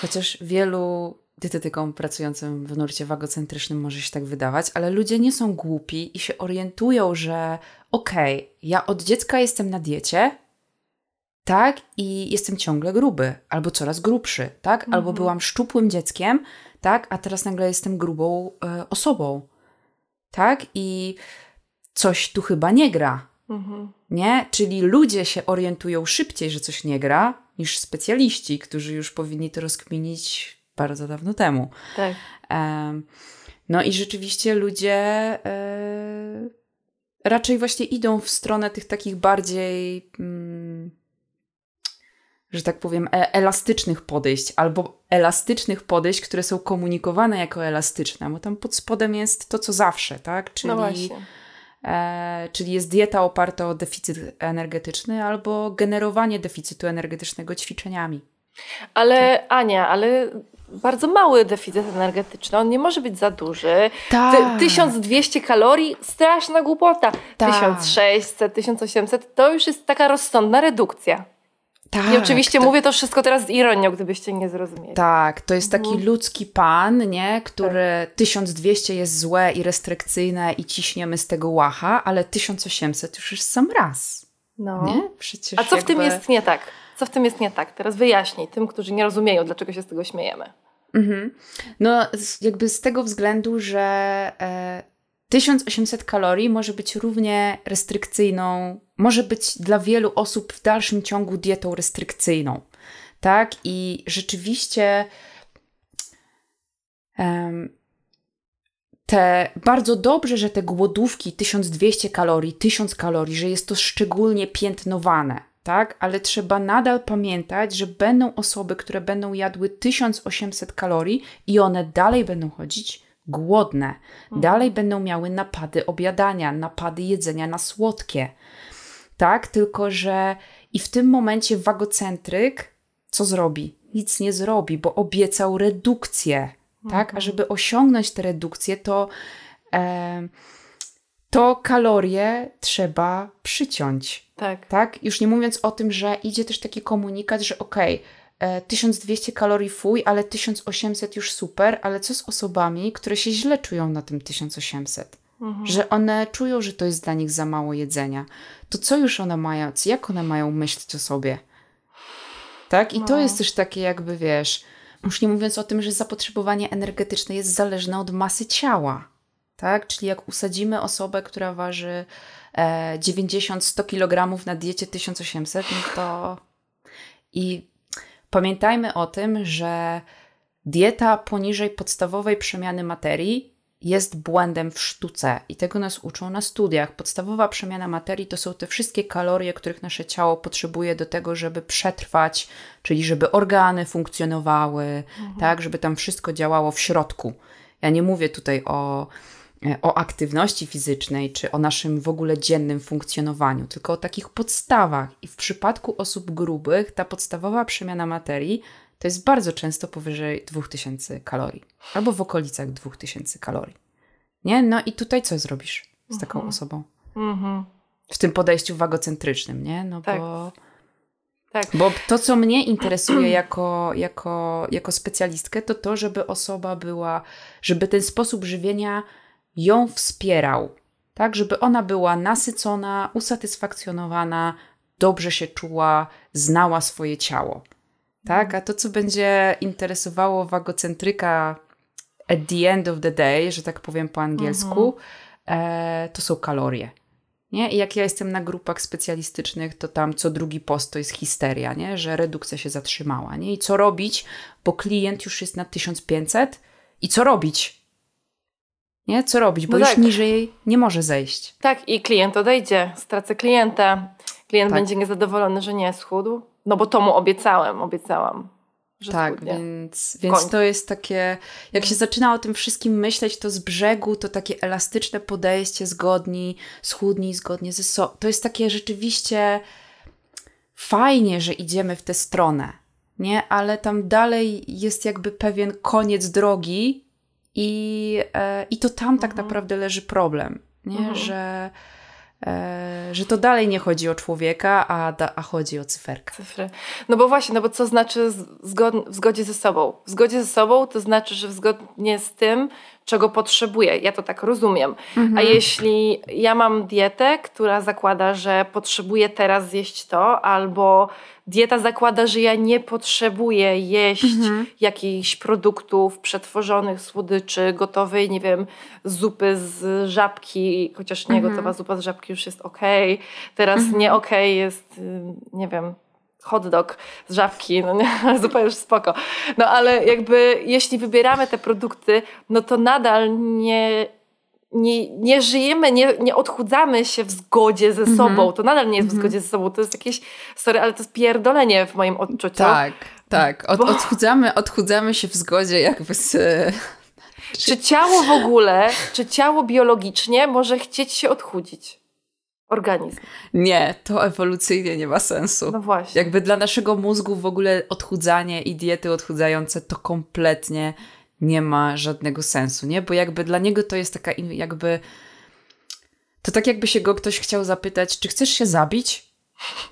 Chociaż wielu dietetykom pracującym w nurcie wagocentrycznym może się tak wydawać, ale ludzie nie są głupi i się orientują, że okej, ja od dziecka jestem na diecie, tak, i jestem ciągle gruby, albo coraz grubszy, tak, albo Mhm. byłam szczupłym dzieckiem, tak, a teraz nagle jestem grubą e, osobą, tak, i coś tu chyba nie gra, Mhm. nie? Czyli ludzie się orientują szybciej, że coś nie gra, niż specjaliści, którzy już powinni to rozkminić bardzo dawno temu. Tak. Em, No i rzeczywiście ludzie e, raczej właśnie idą w stronę tych takich bardziej, mm, że tak powiem, e- elastycznych podejść, albo elastycznych podejść, które są komunikowane jako elastyczne, bo tam pod spodem jest to, co zawsze, tak? Czyli, No właśnie. e, czyli jest dieta oparta o deficyt energetyczny, albo generowanie deficytu energetycznego ćwiczeniami. Ale Ania, ale bardzo mały deficyt energetyczny, on nie może być za duży. Tak. 1200 kalorii, straszna głupota. Tak. 1600, 1800 to już jest taka rozsądna redukcja. Tak, I oczywiście to- mówię to wszystko teraz z ironią, gdybyście nie zrozumieli. Tak, to jest taki Mhm. ludzki pan, nie? Który 1200 jest złe i restrykcyjne i ciśniemy z tego łacha, ale 1800 już jest sam raz, No. nie? Przecież A co w tym jakby- jest nie tak? Co w tym jest nie tak? Teraz wyjaśnij tym, którzy nie rozumieją, dlaczego się z tego śmiejemy. Mhm. No, jakby z tego względu, że e, 1800 kalorii może być równie restrykcyjną, może być dla wielu osób w dalszym ciągu dietą restrykcyjną. Tak? I rzeczywiście em, te bardzo dobrze, że te głodówki 1200 kalorii, 1000 kalorii, że jest to szczególnie piętnowane, tak? Ale trzeba nadal pamiętać, że będą osoby, które będą jadły 1800 kalorii i one dalej będą chodzić głodne. Dalej będą miały napady obiadania, napady jedzenia na słodkie. Tak? Tylko, że i w tym momencie wagocentryk co zrobi? Nic nie zrobi, bo obiecał redukcję. Tak? A żeby osiągnąć tę redukcję, to, e, to kalorie trzeba przyciąć. Tak. Tak? Już nie mówiąc o tym, że idzie też taki komunikat, że okej, e, 1200 kalorii fuj, ale 1800 już super, ale co z osobami, które się źle czują na tym 1800? Mhm. Że one czują, że to jest dla nich za mało jedzenia. To co już one mają, jak one mają myśleć o sobie? Tak? I to No. jest też takie jakby, wiesz, już nie mówiąc o tym, że zapotrzebowanie energetyczne jest zależne od masy ciała. Tak? Czyli jak usadzimy osobę, która waży e, 90-100 kg na diecie 1800, no to i pamiętajmy o tym, że dieta poniżej podstawowej przemiany materii jest błędem w sztuce i tego nas uczą na studiach. Podstawowa przemiana materii to są te wszystkie kalorie, których nasze ciało potrzebuje do tego, żeby przetrwać, czyli żeby organy funkcjonowały, tak, żeby tam wszystko działało w środku. Ja nie mówię tutaj o, o aktywności fizycznej czy o naszym w ogóle dziennym funkcjonowaniu, tylko o takich podstawach. I w przypadku osób grubych ta podstawowa przemiana materii to jest bardzo często powyżej 2000 kalorii. Albo w okolicach 2000 kalorii. Nie? No i tutaj co zrobisz z taką Mhm. osobą? Mhm. W tym podejściu wagocentrycznym, nie? No Tak. bo... Tak. Bo to, co mnie interesuje jako, jako, jako specjalistkę, to to, żeby osoba była, żeby ten sposób żywienia ją wspierał. Tak, żeby ona była nasycona, usatysfakcjonowana, dobrze się czuła, znała swoje ciało. Tak, a to, co będzie interesowało wagocentryka at the end of the day, że tak powiem po angielsku, e, to są kalorie. Nie? I jak ja jestem na grupach specjalistycznych, to tam co drugi post to jest histeria, nie? że redukcja się zatrzymała. Nie? I co robić, bo klient już jest na 1500 i co robić? Nie? Co robić, bo No już tak. niżej nie może zejść. Tak, i klient odejdzie, stracę klienta. Klient Tak. będzie niezadowolony, że nie schudł. No bo to mu obiecałem, obiecałam, że tak, schudnie. więc, więc to jest takie, jak się zaczyna o tym wszystkim myśleć, to z brzegu to takie elastyczne podejście, zgodni, schudni, zgodnie ze sobą. To jest takie rzeczywiście fajnie, że idziemy w tę stronę, nie? Ale tam dalej jest jakby pewien koniec drogi i, e, i to tam tak Mhm. naprawdę leży problem, nie? Mhm. Że, e, że to dalej nie chodzi o człowieka, a, da, a chodzi o cyferkę. Cyfry. No bo właśnie, no bo co znaczy zgod- w zgodzie ze sobą? W zgodzie ze sobą to znaczy, że w zgodnie z tym, czego potrzebuję. Ja to tak rozumiem. A jeśli ja mam dietę, która zakłada, że potrzebuję teraz zjeść to, albo dieta zakłada, że ja nie potrzebuję jeść jakichś produktów przetworzonych, słodyczy, gotowej, nie wiem, zupy z żabki, chociaż nie, gotowa zupa z żabki już jest okej. Teraz nie okej jest, y, nie wiem, hot dog z żabki, no nie, zupa już spoko. No ale jakby jeśli wybieramy te produkty, no to nadal nie, nie, nie żyjemy, nie, nie odchudzamy się w zgodzie ze sobą. To nadal nie jest w zgodzie ze sobą. To jest jakieś, sorry, ale to jest pierdolenie w moim odczuciu. Tak, tak. Od, Bo- odchudzamy, odchudzamy się w zgodzie jakby z... Czy ciało w ogóle, czy ciało biologicznie może chcieć się odchudzić? Organizm. Nie, to ewolucyjnie nie ma sensu. No właśnie. Jakby dla naszego mózgu w ogóle odchudzanie i diety odchudzające to kompletnie nie ma żadnego sensu, nie? Bo jakby dla niego to jest taka jakby... To tak jakby się go ktoś chciał zapytać, czy chcesz się zabić?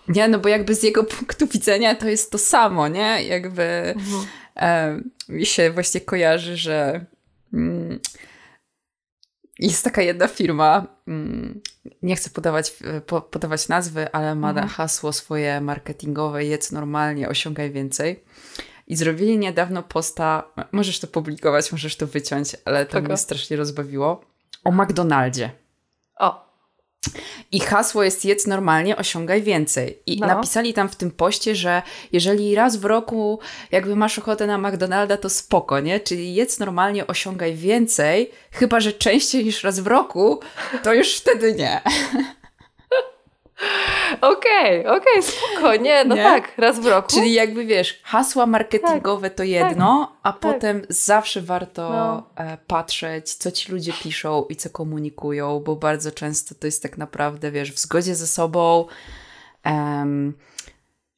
Nie, no bo jakby z jego punktu widzenia to jest to samo, nie? Jakby Mhm. e, mi się właśnie kojarzy, że mm, jest taka jedna firma, mm, nie chcę podawać, po, podawać nazwy, ale ma Mhm. hasło swoje marketingowe jedz normalnie, osiągaj więcej. I zrobili niedawno posta, możesz to publikować, możesz to wyciąć, ale to mnie strasznie rozbawiło, o McDonaldzie. O, I hasło jest jedz normalnie, osiągaj więcej. I No. napisali tam w tym poście, że jeżeli raz w roku jakby masz ochotę na McDonalda, to spoko, nie? Czyli jedz normalnie, osiągaj więcej, chyba że częściej niż raz w roku, to już wtedy nie. okej, okej, spoko, nie, no Nie? tak, raz w roku. Czyli jakby wiesz, hasła marketingowe to jedno, a potem zawsze warto Tak, No. e, patrzeć, co ci ludzie piszą i co komunikują, bo bardzo często to jest tak naprawdę, wiesz, w zgodzie ze sobą, em,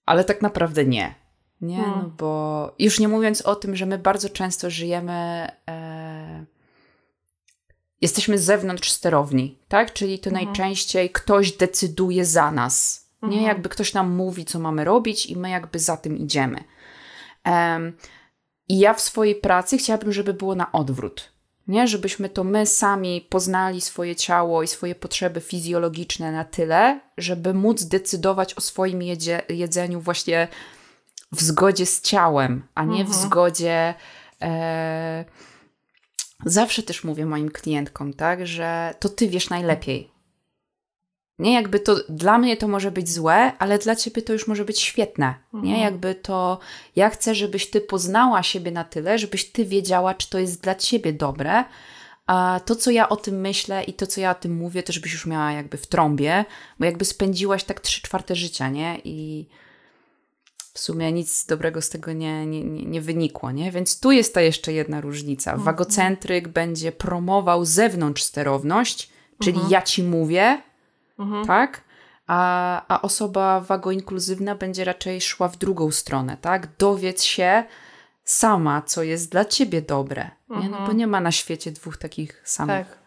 ale tak naprawdę nie. Nie, Hmm. no bo już nie mówiąc o tym, że my bardzo często żyjemy. E, jesteśmy z zewnątrz sterowni, tak? Czyli to Mhm. najczęściej ktoś decyduje za nas. Nie, Mhm. jakby ktoś nam mówi, co mamy robić, i my jakby za tym idziemy. Em, I ja w swojej pracy chciałabym, żeby było na odwrót. Nie, żebyśmy to my sami poznali swoje ciało i swoje potrzeby fizjologiczne na tyle, żeby móc decydować o swoim jedzie, jedzeniu właśnie w zgodzie z ciałem, a nie w Mhm. zgodzie. E, zawsze też mówię moim klientkom, tak, że to ty wiesz najlepiej. Nie, jakby to dla mnie to może być złe, ale dla ciebie to już może być świetne. Nie, Mhm. jakby to ja chcę, żebyś ty poznała siebie na tyle, żebyś ty wiedziała, czy to jest dla ciebie dobre. A to, co ja o tym myślę i to, co ja o tym mówię, to żebyś już miała jakby w trąbie, bo jakby spędziłaś tak trzy czwarte życia, nie? I w sumie nic dobrego z tego nie, nie, nie, nie wynikło, nie? Więc tu jest ta jeszcze jedna różnica. Wagocentryk będzie promował zewnątrz sterowność, czyli ja ci mówię, Mhm. tak? a, a osoba wagoinkluzywna będzie raczej szła w drugą stronę, tak? Dowiedz się sama, co jest dla ciebie dobre. Nie? No bo Mhm. nie ma na świecie dwóch takich samych Tak.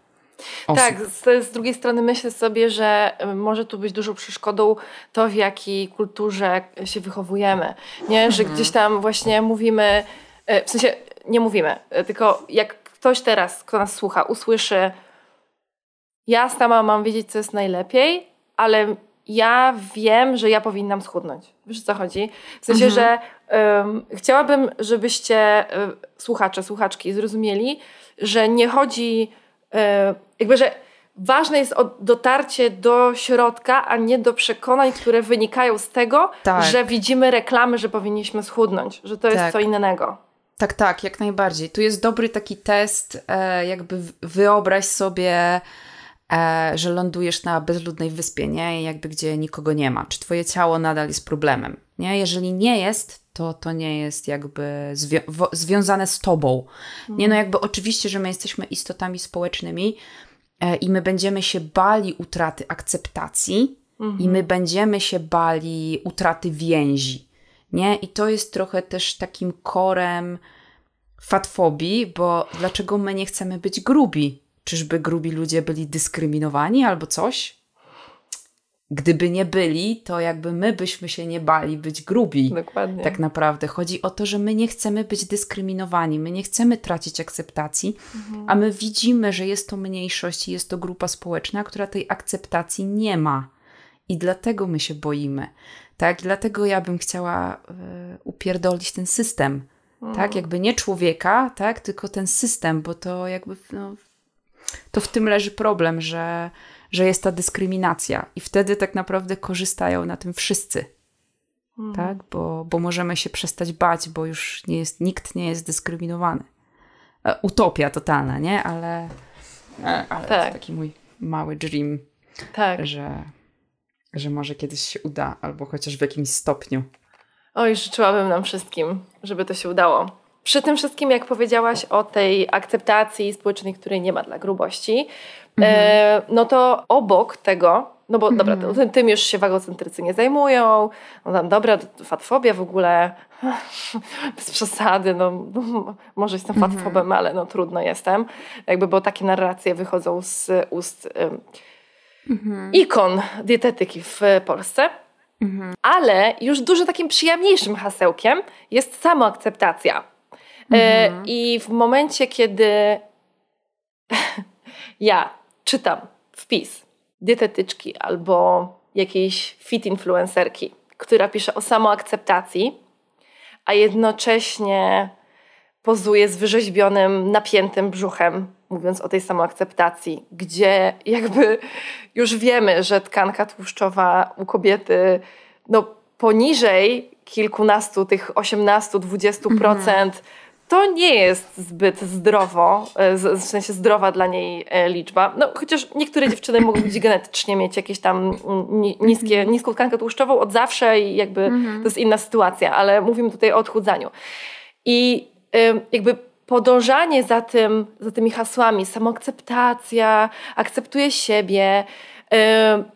Osób. Tak, z, z drugiej strony myślę sobie, że y, może tu być dużą przeszkodą to, w jakiej kulturze się wychowujemy. Nie, że gdzieś tam właśnie mówimy, y, w sensie nie mówimy, y, tylko jak ktoś teraz, kto nas słucha, usłyszy, ja sama mam wiedzieć, co jest najlepiej, ale ja wiem, że ja powinnam schudnąć. Wiesz o co chodzi? W sensie, Mhm. że ym, chciałabym, żebyście y, słuchacze, słuchaczki zrozumieli, że nie chodzi jakby, że ważne jest dotarcie do środka, a nie do przekonań, które wynikają z tego, Tak. że widzimy reklamy, że powinniśmy schudnąć, że to jest Tak. co innego. Tak, tak, jak najbardziej. Tu jest dobry taki test, e, jakby wyobraź sobie, e, że lądujesz na bezludnej wyspie, nie? Jakby gdzie nikogo nie ma. Czy twoje ciało nadal jest problemem, nie? Jeżeli nie jest, to to nie jest jakby zwią- związane z tobą. Nie, no jakby oczywiście, że my jesteśmy istotami społecznymi i my będziemy się bali utraty akceptacji i my będziemy się bali utraty więzi. Nie? I to jest trochę też takim korem fatfobii, bo dlaczego my nie chcemy być grubi? Czyżby grubi ludzie byli dyskryminowani albo coś? Gdyby nie byli, to jakby my byśmy się nie bali być grubi. Dokładnie. Tak naprawdę chodzi o to, że my nie chcemy być dyskryminowani, my nie chcemy tracić akceptacji, a my widzimy, że jest to mniejszość i jest to grupa społeczna, która tej akceptacji nie ma. I dlatego my się boimy. Tak, dlatego ja bym chciała e, upierdolić ten system. Tak, jakby nie człowieka, tak, tylko ten system, bo to jakby no, to w tym leży problem, że, że jest ta dyskryminacja i wtedy tak naprawdę korzystają na tym wszyscy. Tak, bo, bo możemy się przestać bać, bo już nie jest, nikt nie jest dyskryminowany. E, Utopia totalna, nie? Ale, e, ale Tak. to taki mój mały dream, Tak. że, że może kiedyś się uda, albo chociaż w jakimś stopniu. Oj, życzyłabym nam wszystkim, żeby to się udało. Przy tym wszystkim, jak powiedziałaś o tej akceptacji społecznej, której nie ma dla grubości, e, no to obok tego, no bo dobra, to, tym- tym już się wagocentrycy nie zajmują, no tam dobra, fatfobia w ogóle, bez przesady, no, no może jestem fatfobem, ale no trudno jestem, jakby, bo takie narracje wychodzą z ust em, ikon dietetyki w Polsce. Ale już dużo takim przyjemniejszym hasełkiem jest samoakceptacja. E, I w momencie, kiedy ja czytam wpis dietetyczki albo jakiejś fit influencerki, która pisze o samoakceptacji, a jednocześnie pozuje z wyrzeźbionym, napiętym brzuchem, mówiąc o tej samoakceptacji, gdzie jakby już wiemy, że tkanka tłuszczowa u kobiety no, poniżej kilkunastu, tych 18-20%, to nie jest zbyt zdrowo, e, w sensie zdrowa dla niej e, liczba. No, chociaż niektóre dziewczyny mogą być genetycznie mieć jakieś tam mm, ni- niskie, niską tkankę tłuszczową od zawsze i jakby to jest inna sytuacja, ale mówimy tutaj o odchudzaniu. I jakby podążanie za, tym, za tymi hasłami, samoakceptacja, akceptuję siebie,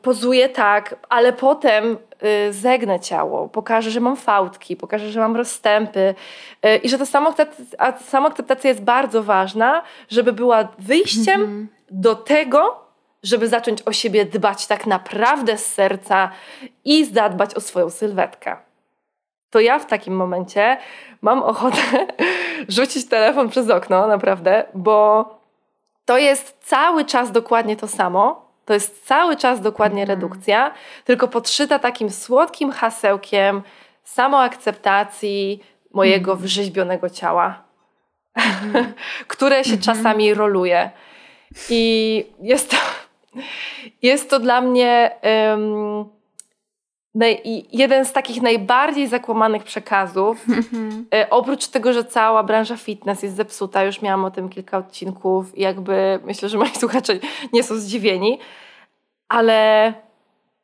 pozuję tak, ale potem y, zegnę ciało, pokażę, że mam fałdki, pokażę, że mam rozstępy. Y, i że ta samoakceptacja, jest bardzo ważna, żeby była wyjściem do tego, żeby zacząć o siebie dbać tak naprawdę z serca i zadbać o swoją sylwetkę. To ja w takim momencie mam ochotę rzucić telefon przez okno, naprawdę, bo to jest cały czas dokładnie to samo. To jest cały czas dokładnie redukcja, tylko podszyta takim słodkim hasełkiem samoakceptacji mojego wyrzeźbionego ciała, które się czasami roluje. I jest to, jest to dla mnie. i jeden z takich najbardziej zakłamanych przekazów, e, oprócz tego, że cała branża fitness jest zepsuta, już miałam o tym kilka odcinków i jakby myślę, że moi słuchacze nie są zdziwieni, ale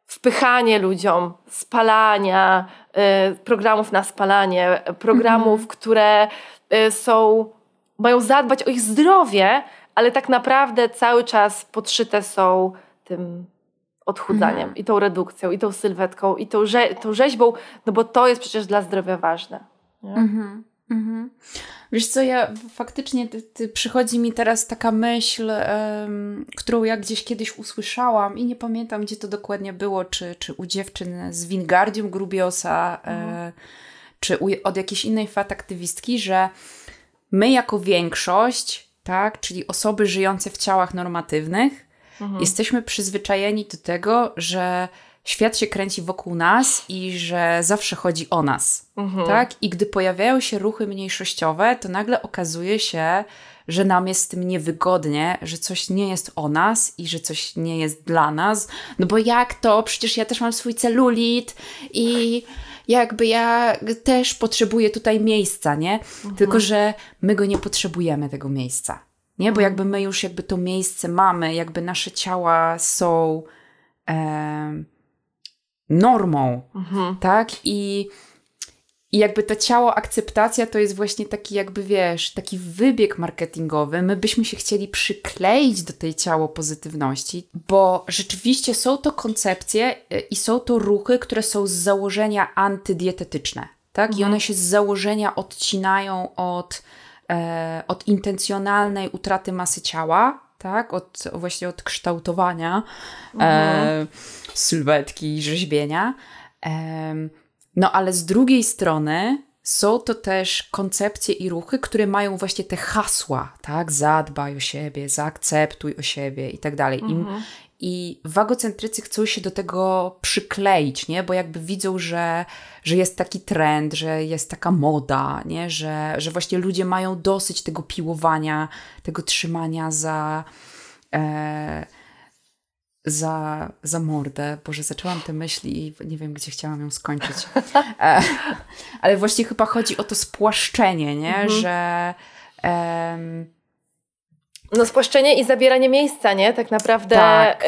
wpychanie ludziom spalania, e, programów na spalanie, e, programów, które e, są, mają zadbać o ich zdrowie, ale tak naprawdę cały czas podszyte są tym odchudzaniem mhm. i tą redukcją, i tą sylwetką, i tą, rze tą rzeźbą, no bo to jest przecież dla zdrowia ważne. Mhm. Mhm. Wiesz co, ja faktycznie ty, ty, przychodzi mi teraz taka myśl, um, którą ja gdzieś kiedyś usłyszałam i nie pamiętam, gdzie to dokładnie było, czy, czy u dziewczyn z Wingardium Grubiosa, e, mhm. e, czy u, od jakiejś innej fataktywistki, że my jako większość, tak, czyli osoby żyjące w ciałach normatywnych, mhm. jesteśmy przyzwyczajeni do tego, że świat się kręci wokół nas i że zawsze chodzi o nas. Mhm. Tak? I gdy pojawiają się ruchy mniejszościowe, to nagle okazuje się, że nam jest z tym niewygodnie, że coś nie jest o nas i że coś nie jest dla nas. No bo jak to? Przecież ja też mam swój celulit i jakby ja też potrzebuję tutaj miejsca, nie? Mhm. Tylko, że my go nie potrzebujemy, tego miejsca. Nie? Bo jakby my już jakby to miejsce mamy, jakby nasze ciała są e, normą, mhm. tak? I, I jakby to ciało, akceptacja to jest właśnie taki jakby, wiesz, taki wybieg marketingowy. My byśmy się chcieli przykleić do tej ciało pozytywności, bo rzeczywiście są to koncepcje e, i są to ruchy, które są z założenia antydietetyczne, tak? Mhm. I one się z założenia odcinają od, od intencjonalnej utraty masy ciała, tak? Od, właśnie od kształtowania mhm. e, sylwetki i rzeźbienia. E, no ale z drugiej strony są to też koncepcje i ruchy, które mają właśnie te hasła, tak? Zadbaj o siebie, zaakceptuj o siebie i tak dalej. Mhm. I wagocentrycy chcą się do tego przykleić, nie? Bo jakby widzą, że, że jest taki trend, że jest taka moda, nie? Że, że właśnie ludzie mają dosyć tego piłowania, tego trzymania za, e, za, za mordę. Boże, zaczęłam te myśli i nie wiem, gdzie chciałam ją skończyć. E, ale właśnie chyba chodzi o to spłaszczenie, nie? Mhm. Że... no spłaszczenie i zabieranie miejsca, nie? Tak naprawdę tak.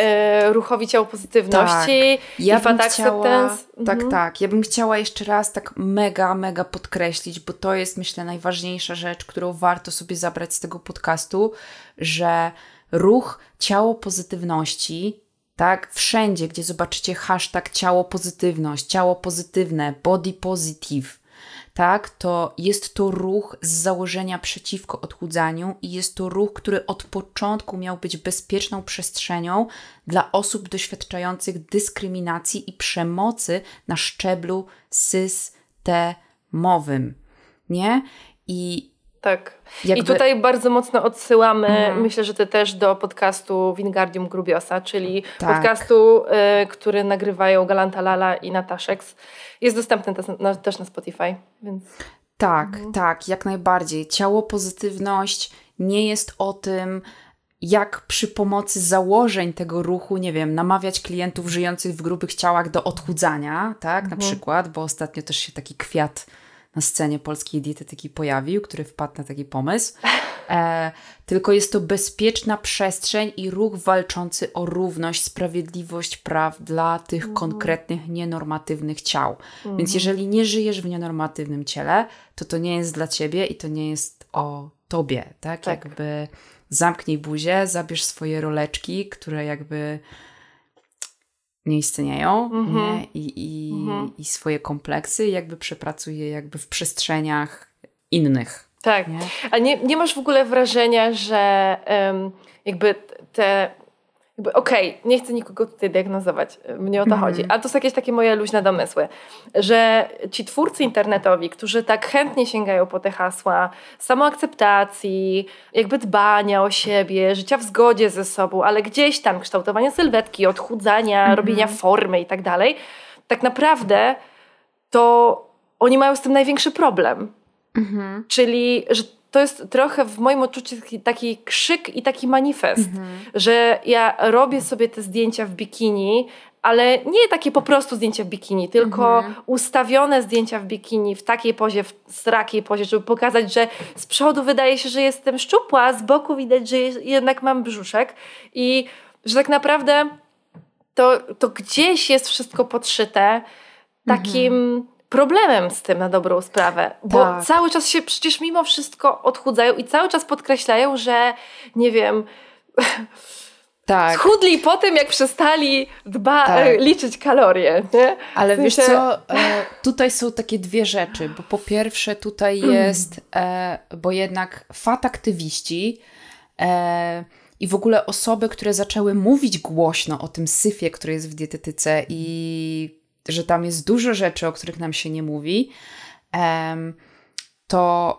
Y, ruchowi ciało pozytywności tak. ja i fat chciała, Tak, mhm. tak. Ja bym chciała jeszcze raz tak mega, mega podkreślić, bo to jest myślę najważniejsza rzecz, którą warto sobie zabrać z tego podcastu, że ruch ciało pozytywności tak? Wszędzie, gdzie zobaczycie hashtag ciało pozytywność, ciało pozytywne, body positive, tak, to jest to ruch z założenia przeciwko odchudzaniu i jest to ruch, który od początku miał być bezpieczną przestrzenią dla osób doświadczających dyskryminacji i przemocy na szczeblu systemowym. Nie? I tak. Jakby... I tutaj bardzo mocno odsyłamy, mm. myślę, że ty też do podcastu Wingardium Grubiosa, czyli tak. podcastu, y, który nagrywają Galanta Lala i Nataszeks. Jest dostępny też na, też na Spotify, więc... Tak, mm. tak, jak najbardziej. Ciało pozytywność nie jest o tym, jak przy pomocy założeń tego ruchu, nie wiem, namawiać klientów żyjących w grubych ciałach do odchudzania, tak, na przykład, bo ostatnio też się taki kwiat na scenie polskiej dietetyki pojawił, który wpadł na taki pomysł. E, tylko jest to bezpieczna przestrzeń i ruch walczący o równość, sprawiedliwość praw dla tych mhm. konkretnych, nienormatywnych ciał. Mhm. Więc jeżeli nie żyjesz w nienormatywnym ciele, to to nie jest dla ciebie i to nie jest o tobie, tak? tak. Jakby zamknij buzię, zabierz swoje roleczki, które jakby nie istnieją mm-hmm. nie? I, i, mm-hmm. i swoje kompleksy jakby przepracuje jakby w przestrzeniach innych. Tak. Nie? A nie, nie masz w ogóle wrażenia, że um, jakby te okej, okay, nie chcę nikogo tutaj diagnozować, mnie o to mm. chodzi, ale to są jakieś takie moje luźne domysły, że ci twórcy internetowi, którzy tak chętnie sięgają po te hasła samoakceptacji, jakby dbania o siebie, życia w zgodzie ze sobą, ale gdzieś tam kształtowania sylwetki, odchudzania, mm. robienia formy i tak dalej, tak naprawdę to oni mają z tym największy problem. Mm-hmm. Czyli, że to jest trochę w moim odczuciu taki, taki krzyk i taki manifest, mhm. że ja robię sobie te zdjęcia w bikini, ale nie takie po prostu zdjęcia w bikini, tylko mhm. ustawione zdjęcia w bikini w takiej pozie, w srakiej pozie, żeby pokazać, że z przodu wydaje się, że jestem szczupła, z boku widać, że jednak mam brzuszek i że tak naprawdę to, to gdzieś jest wszystko podszyte takim mhm problemem z tym na dobrą sprawę, bo tak. cały czas się przecież mimo wszystko odchudzają i cały czas podkreślają, że nie wiem, tak. schudli po tym, jak przestali dba, tak. E, liczyć kalorie. Nie? Ale w sensie... wiesz co, e, tutaj są takie dwie rzeczy, bo po pierwsze tutaj mm. jest, e, bo jednak fat aktywiści i w ogóle osoby, które zaczęły mówić głośno o tym syfie, który jest w dietetyce i że tam jest dużo rzeczy, o których nam się nie mówi, to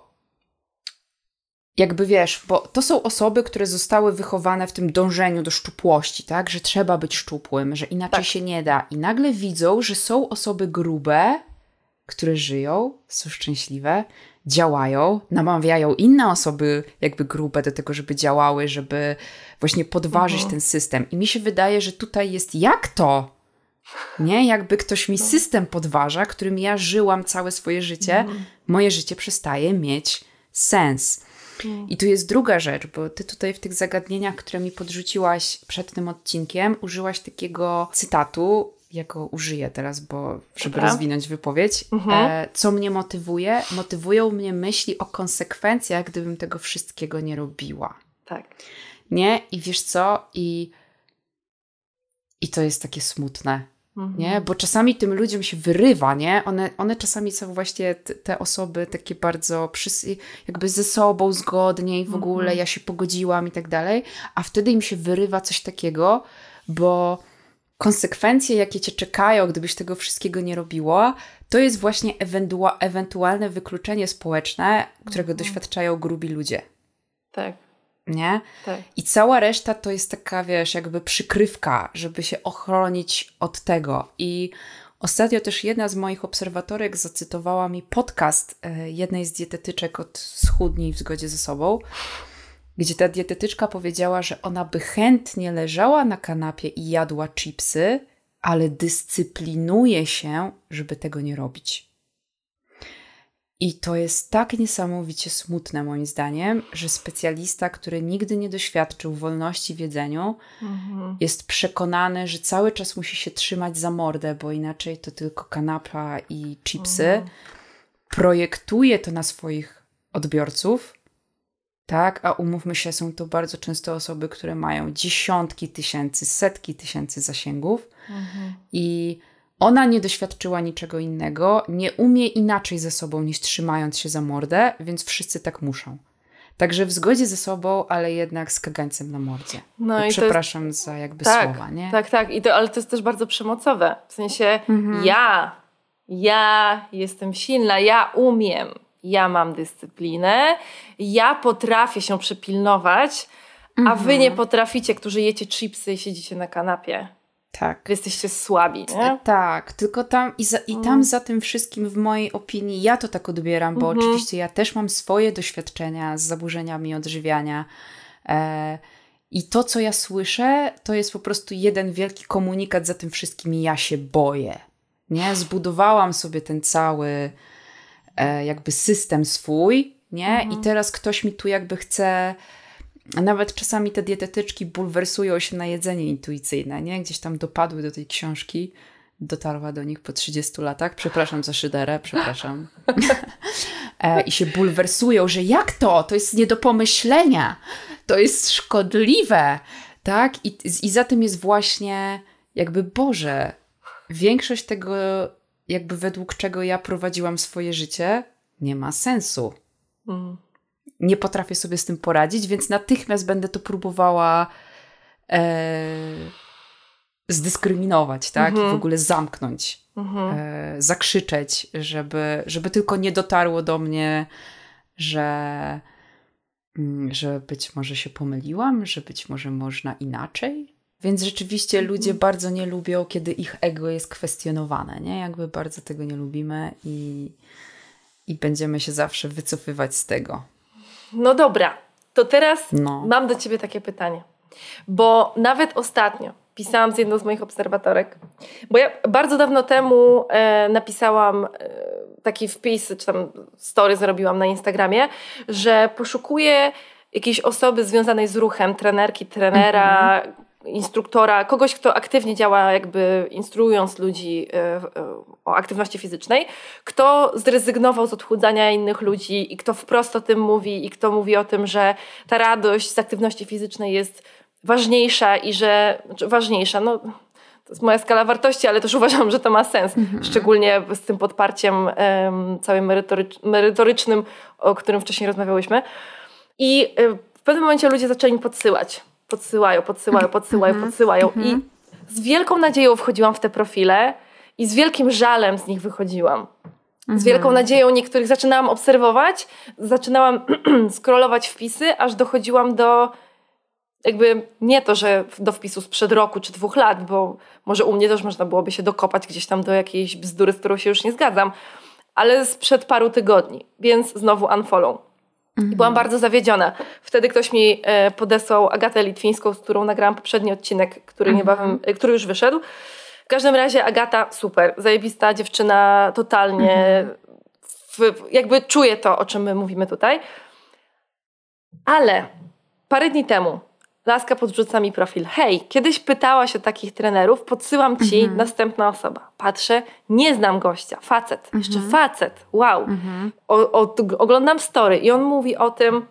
jakby wiesz, bo to są osoby, które zostały wychowane w tym dążeniu do szczupłości, tak? Że trzeba być szczupłym, że inaczej tak. się nie da. I nagle widzą, że są osoby grube, które żyją, są szczęśliwe, działają, namawiają inne osoby jakby grube do tego, żeby działały, żeby właśnie podważyć mhm. ten system. I mi się wydaje, że tutaj jest jak to? Nie, jakby ktoś mi no. system podważa, którym ja żyłam całe swoje życie, mhm. moje życie przestaje mieć sens. Mm. I tu jest druga rzecz, bo ty tutaj w tych zagadnieniach, które mi podrzuciłaś przed tym odcinkiem, użyłaś takiego cytatu, ja go użyję teraz, bo żeby Dobra. rozwinąć wypowiedź. Mhm. E, co mnie motywuje? Motywują mnie myśli o konsekwencjach, gdybym tego wszystkiego nie robiła. Tak. Nie? I wiesz co? I, i to jest takie smutne. Mhm. Nie? Bo czasami tym ludziom się wyrywa, nie? One, one czasami są właśnie te, te osoby takie bardzo przys- jakby ze sobą zgodnie i w mhm. ogóle ja się pogodziłam i tak dalej, a wtedy im się wyrywa coś takiego, bo konsekwencje, jakie cię czekają, gdybyś tego wszystkiego nie robiła, to jest właśnie ewentua- ewentualne wykluczenie społeczne, którego mhm. doświadczają grubi ludzie. Tak nie? Tak. I cała reszta to jest taka, wiesz, jakby przykrywka, żeby się ochronić od tego. I ostatnio też jedna z moich obserwatorek zacytowała mi podcast e, jednej z dietetyczek od schudni w zgodzie ze sobą, gdzie ta dietetyczka powiedziała, że ona by chętnie leżała na kanapie i jadła chipsy, ale dyscyplinuje się, żeby tego nie robić. I to jest tak niesamowicie smutne, moim zdaniem, że specjalista, który nigdy nie doświadczył wolności w jedzeniu, mhm. jest przekonany, że cały czas musi się trzymać za mordę, bo inaczej to tylko kanapa i chipsy. Mhm. Projektuje to na swoich odbiorców, tak? A umówmy się, są to bardzo często osoby, które mają dziesiątki tysięcy, setki tysięcy zasięgów mhm. i ona nie doświadczyła niczego innego, nie umie inaczej ze sobą niż trzymając się za mordę, więc wszyscy tak muszą. Także w zgodzie ze sobą, ale jednak z kagańcem na mordzie. No i przepraszam jest... za jakby tak, słowa, nie? Tak, tak. I to, ale to jest też bardzo przemocowe. W sensie mhm. ja, ja jestem silna, ja umiem, ja mam dyscyplinę, ja potrafię się przypilnować, mhm. a wy nie mhm. potraficie, którzy jecie chipsy i siedzicie na kanapie. Tak. Wy jesteście słabi, nie? Tak, tylko tam i, za, i tam mm. za tym wszystkim, w mojej opinii, ja to tak odbieram, bo mm -hmm. oczywiście ja też mam swoje doświadczenia z zaburzeniami odżywiania. E, I to, co ja słyszę, to jest po prostu jeden wielki komunikat za tym wszystkim. Ja się boję. Nie? Zbudowałam sobie ten cały e, jakby system swój, nie? Mm -hmm. I mhm. teraz ktoś mi tu jakby chce nawet czasami te dietetyczki bulwersują się na jedzenie intuicyjne, nie? Gdzieś tam dopadły do tej książki, dotarła do nich po 30 latach. Przepraszam za szyderę, przepraszam. e, I się bulwersują, że jak to? To jest nie do pomyślenia. To jest szkodliwe. Tak? I, I za tym jest właśnie jakby Boże. Większość tego, jakby według czego ja prowadziłam swoje życie, nie ma sensu. Mm nie potrafię sobie z tym poradzić, więc natychmiast będę to próbowała e, zdyskryminować, tak? Mhm. I w ogóle zamknąć, mhm. e, zakrzyczeć, żeby, żeby tylko nie dotarło do mnie, że, mm, że być może się pomyliłam, że być może można inaczej. Więc rzeczywiście mhm. ludzie bardzo nie lubią, kiedy ich ego jest kwestionowane, nie? Jakby bardzo tego nie lubimy i, i będziemy się zawsze wycofywać z tego. No dobra, to teraz no. mam do Ciebie takie pytanie. Bo nawet ostatnio pisałam z jedną z moich obserwatorek, bo ja bardzo dawno temu e, napisałam e, taki wpis, czy tam story zrobiłam na Instagramie, że poszukuję jakiejś osoby związanej z ruchem, trenerki, trenera, -hmm instruktora, kogoś, kto aktywnie działa, jakby instruując ludzi e, e, o aktywności fizycznej, kto zrezygnował z odchudzania innych ludzi i kto wprost o tym mówi i kto mówi o tym, że ta radość z aktywności fizycznej jest ważniejsza i że, znaczy ważniejsza, no to jest moja skala wartości, ale też uważam, że to ma sens, mhm. szczególnie z tym podparciem um, całym merytorycz, merytorycznym, o którym wcześniej rozmawiałyśmy. I y, w pewnym momencie ludzie zaczęli mi podsyłać. Podsyłają, podsyłają, podsyłają, mhm. podsyłają. I mhm. z wielką nadzieją wchodziłam w te profile i z wielkim żalem z nich wychodziłam. Z wielką nadzieją niektórych zaczynałam obserwować, zaczynałam scrollować wpisy, aż dochodziłam do jakby nie to, że do wpisu sprzed roku czy dwóch lat, bo może u mnie też można byłoby się dokopać gdzieś tam do jakiejś bzdury, z którą się już nie zgadzam, ale sprzed paru tygodni, więc znowu unfollow. Mhm. I byłam bardzo zawiedziona. Wtedy ktoś mi e, podesłał Agatę Litwińską, z którą nagrałam poprzedni odcinek, który mhm. niebawem, e, który już wyszedł. W każdym razie Agata super, zajebista dziewczyna, totalnie mhm. w, jakby czuje to, o czym my mówimy tutaj. Ale parę dni temu laska podrzuca mi profil. Hej, kiedyś pytałaś o takich trenerów, podsyłam ci mhm. następna osoba. Patrzę, nie znam gościa, facet, mhm. jeszcze facet, wow. Mhm. O, o, oglądam story i on mówi o tym,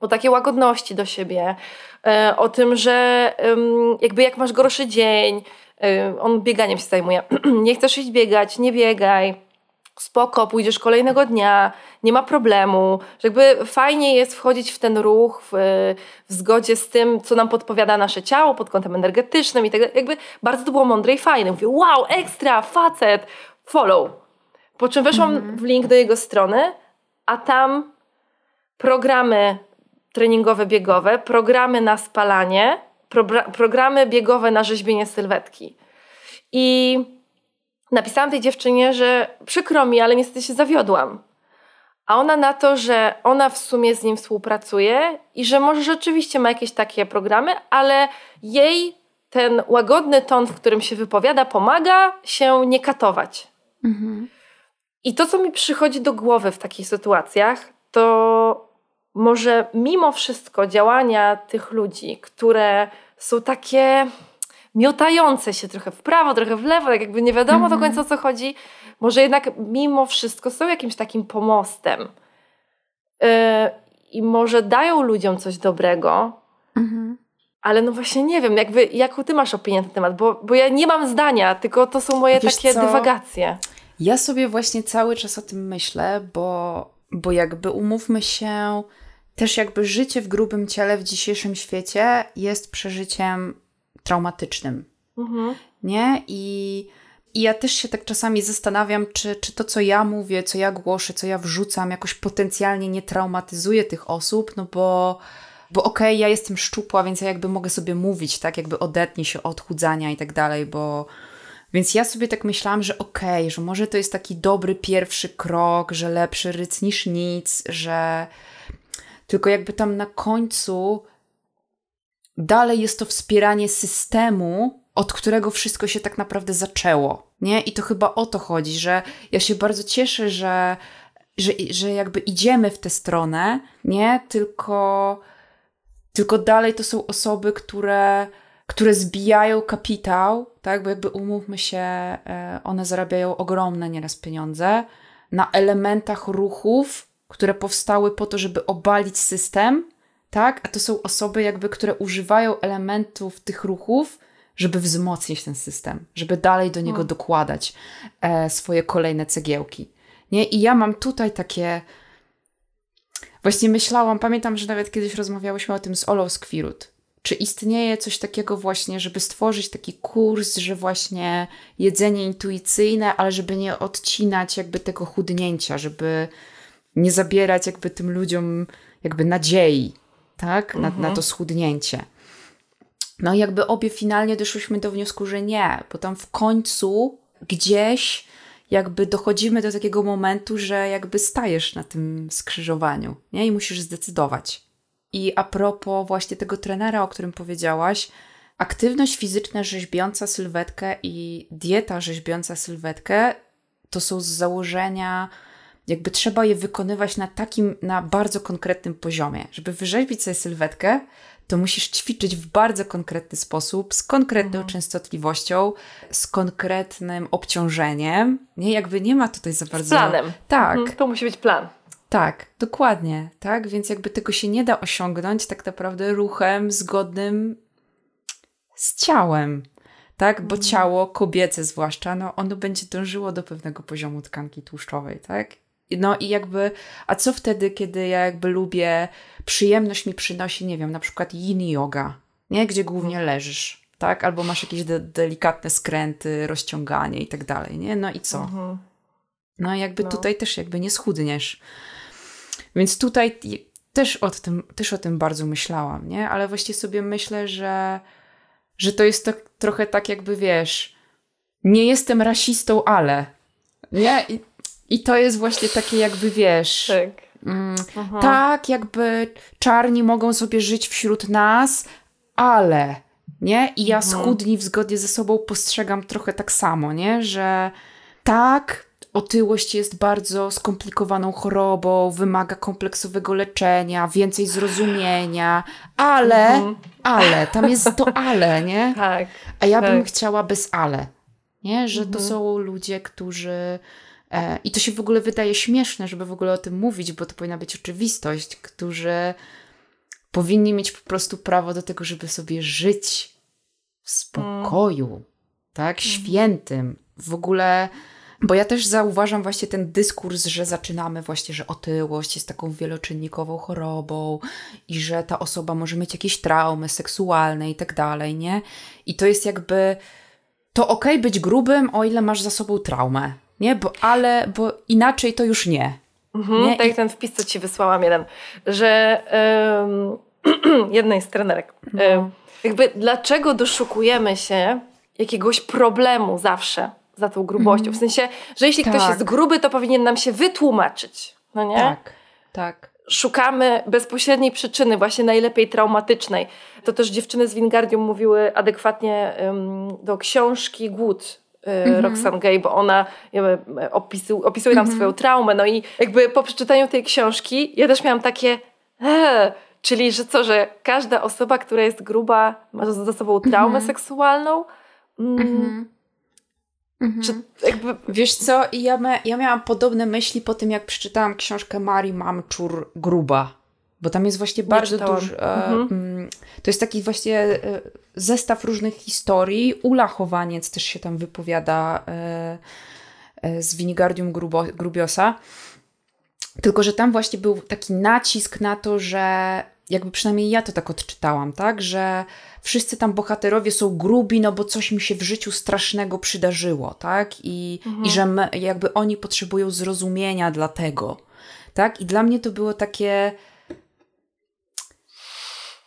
o takiej łagodności do siebie, e, o tym, że jakby jak masz gorszy dzień, e, on bieganiem się zajmuje, nie chcesz iść biegać, nie biegaj spoko, pójdziesz kolejnego dnia, nie ma problemu, że jakby fajnie jest wchodzić w ten ruch w, w zgodzie z tym, co nam podpowiada nasze ciało pod kątem energetycznym i tak dalej. Jakby bardzo to było mądre i fajne. Mówię, wow, ekstra, facet, follow. Po czym weszłam mm -hmm. w link do jego strony, a tam programy treningowe, biegowe, programy na spalanie, pro, programy biegowe na rzeźbienie sylwetki. I napisałam tej dziewczynie, że przykro mi, ale niestety się zawiodłam. A ona na to, że ona w sumie z nim współpracuje i że może rzeczywiście ma jakieś takie programy, ale jej ten łagodny ton, w którym się wypowiada, pomaga się nie katować. Mhm. I to, co mi przychodzi do głowy w takich sytuacjach, to może mimo wszystko działania tych ludzi, które są takie miotające się trochę w prawo, trochę w lewo, tak jakby nie wiadomo do mhm. końca o co chodzi, może jednak mimo wszystko są jakimś takim pomostem. Yy, I może dają ludziom coś dobrego, -hmm. ale no właśnie nie wiem, jakby, jaką ty masz opinię na ten temat, bo, bo ja nie mam zdania, tylko to są moje Wiesz takie co? dywagacje. Ja sobie właśnie cały czas o tym myślę, bo, bo jakby umówmy się, też jakby życie w grubym ciele w dzisiejszym świecie jest przeżyciem traumatycznym. Mhm. Nie? I, I ja też się tak czasami zastanawiam, czy, czy to, co ja mówię, co ja głoszę, co ja wrzucam, jakoś potencjalnie nie traumatyzuje tych osób, no bo. Bo okej, okay, ja jestem szczupła, więc ja jakby mogę sobie mówić, tak, jakby odetnij się od chudzania i tak dalej, bo, więc ja sobie tak myślałam, że okej, okay, że może to jest taki dobry pierwszy krok, że lepszy ryc niż nic, że tylko jakby tam na końcu dalej jest to wspieranie systemu, od którego wszystko się tak naprawdę zaczęło. Nie? I to chyba o to chodzi, że ja się bardzo cieszę, że, że, że jakby idziemy w tę stronę, nie? Tylko, tylko dalej to są osoby, które, które zbijają kapitał, tak? Bo jakby umówmy się, e, one zarabiają ogromne nieraz pieniądze na elementach ruchów, które powstały po to, żeby obalić system, tak? A to są osoby jakby, które używają elementów tych ruchów, żeby wzmocnić ten system, żeby dalej do niego dokładać e, swoje kolejne cegiełki. Nie? I ja mam tutaj takie... Właśnie myślałam, pamiętam, że nawet kiedyś rozmawiałyśmy o tym z Olą Skwirut. Czy istnieje coś takiego właśnie, żeby stworzyć taki kurs, że właśnie jedzenie intuicyjne, ale żeby nie odcinać jakby tego chudnięcia, żeby nie zabierać jakby tym ludziom jakby nadziei, tak? Na, mhm. na to schudnięcie. No i jakby obie finalnie doszłyśmy do wniosku, że nie, bo tam w końcu gdzieś jakby dochodzimy do takiego momentu, że jakby stajesz na tym skrzyżowaniu, nie? I musisz zdecydować. I a propos właśnie tego trenera, o którym powiedziałaś, aktywność fizyczna rzeźbiąca sylwetkę i dieta rzeźbiąca sylwetkę to są z założenia jakby trzeba je wykonywać na takim, na bardzo konkretnym poziomie. Żeby wyrzeźbić sobie sylwetkę, to musisz ćwiczyć w bardzo konkretny sposób, z konkretną mhm. częstotliwością, z konkretnym obciążeniem. Nie, jakby nie ma tutaj za bardzo... Z planem. Tak. Mhm, to musi być plan. Tak, dokładnie, tak, więc jakby tego się nie da osiągnąć tak naprawdę ruchem zgodnym z ciałem. Tak, bo mhm. ciało kobiece zwłaszcza, no ono będzie dążyło do pewnego poziomu tkanki tłuszczowej, tak? No i jakby, a co wtedy, kiedy ja jakby lubię, przyjemność mi przynosi, nie wiem, na przykład yin yoga, nie? Gdzie głównie mhm. leżysz, tak? Albo masz jakieś de delikatne skręty, rozciąganie i tak dalej, nie? No i co? Mhm. No jakby no. tutaj też jakby nie schudniesz. Więc tutaj też o tym, też o tym bardzo myślałam, nie? Ale właściwie sobie myślę, że, że to jest tak, trochę tak jakby, wiesz, nie jestem rasistą, ale, nie? I, i to jest właśnie takie jakby, wiesz... Tak. Mm, tak, jakby czarni mogą sobie żyć wśród nas, ale, nie? I ja mhm. schudni w zgodzie ze sobą postrzegam trochę tak samo, nie? Że tak, otyłość jest bardzo skomplikowaną chorobą, wymaga kompleksowego leczenia, więcej zrozumienia, ale, mhm. ale, tam jest to ale, nie? Tak. A ja bym tak. chciała bez ale, nie? Że to mhm. są ludzie, którzy. E, I to się w ogóle wydaje śmieszne, żeby w ogóle o tym mówić, bo to powinna być oczywistość, którzy powinni mieć po prostu prawo do tego, żeby sobie żyć w spokoju, mm. tak? Mhm. Świętym. W ogóle bo ja też zauważam właśnie ten dyskurs, że zaczynamy właśnie, że otyłość jest taką wieloczynnikową chorobą i że ta osoba może mieć jakieś traumy seksualne i tak dalej, nie? I to jest jakby to okay być grubym, o ile masz za sobą traumę, nie? Bo ale, bo inaczej to już nie. Mhm, nie? Tak jak ten wpis, co ci wysłałam jeden, że um, jednej z trenerek, no. um, jakby dlaczego doszukujemy się jakiegoś problemu zawsze? za tą grubością. Mm. W sensie, że jeśli tak. ktoś jest gruby, to powinien nam się wytłumaczyć. No nie? Tak, tak. Szukamy bezpośredniej przyczyny, właśnie najlepiej traumatycznej. To też dziewczyny z Wingardium mówiły adekwatnie um, do książki Głód mm -hmm. Roxane Gay, bo ona opisu, opisuje tam mm -hmm. swoją traumę. No i jakby po przeczytaniu tej książki ja też miałam takie ee, czyli że co, że każda osoba, która jest gruba ma za sobą traumę mm -hmm. seksualną. Mm, mhm. Mhm. Czy jakby... Wiesz co, ja, me, ja miałam podobne myśli po tym, jak przeczytałam książkę Marii Mamczur Gruba. Bo tam jest właśnie bardzo dużo. E, mhm. Mm, to jest taki właśnie e, zestaw różnych historii. Ula Chowaniec też się tam wypowiada e, z Winigardium Grubo, Grubiosa. Tylko, że tam właśnie był taki nacisk na to, że jakby przynajmniej ja to tak odczytałam, tak, że wszyscy tam bohaterowie są grubi, no bo coś mi się w życiu strasznego przydarzyło, tak? I, mhm. i że my, jakby oni potrzebują zrozumienia dla tego, tak? I dla mnie to było takie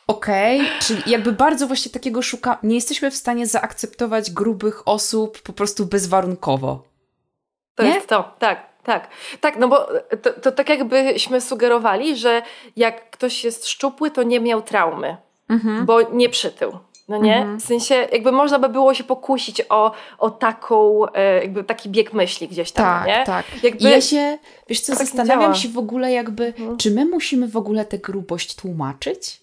okej, okay, czyli jakby bardzo właśnie takiego szuka, nie jesteśmy w stanie zaakceptować grubych osób po prostu bezwarunkowo. To nie? jest to, tak. Tak, tak, no bo to, to tak jakbyśmy sugerowali, że jak ktoś jest szczupły, to nie miał traumy mhm. bo nie przytył. No nie? Mhm. W sensie jakby można by było się pokusić o, o taką, e, jakby taki bieg myśli gdzieś tam, tak, nie? Tak, jakby ja się, wiesz co, tak zastanawiam się w ogóle jakby, mhm. czy my musimy w ogóle tę grubość tłumaczyć?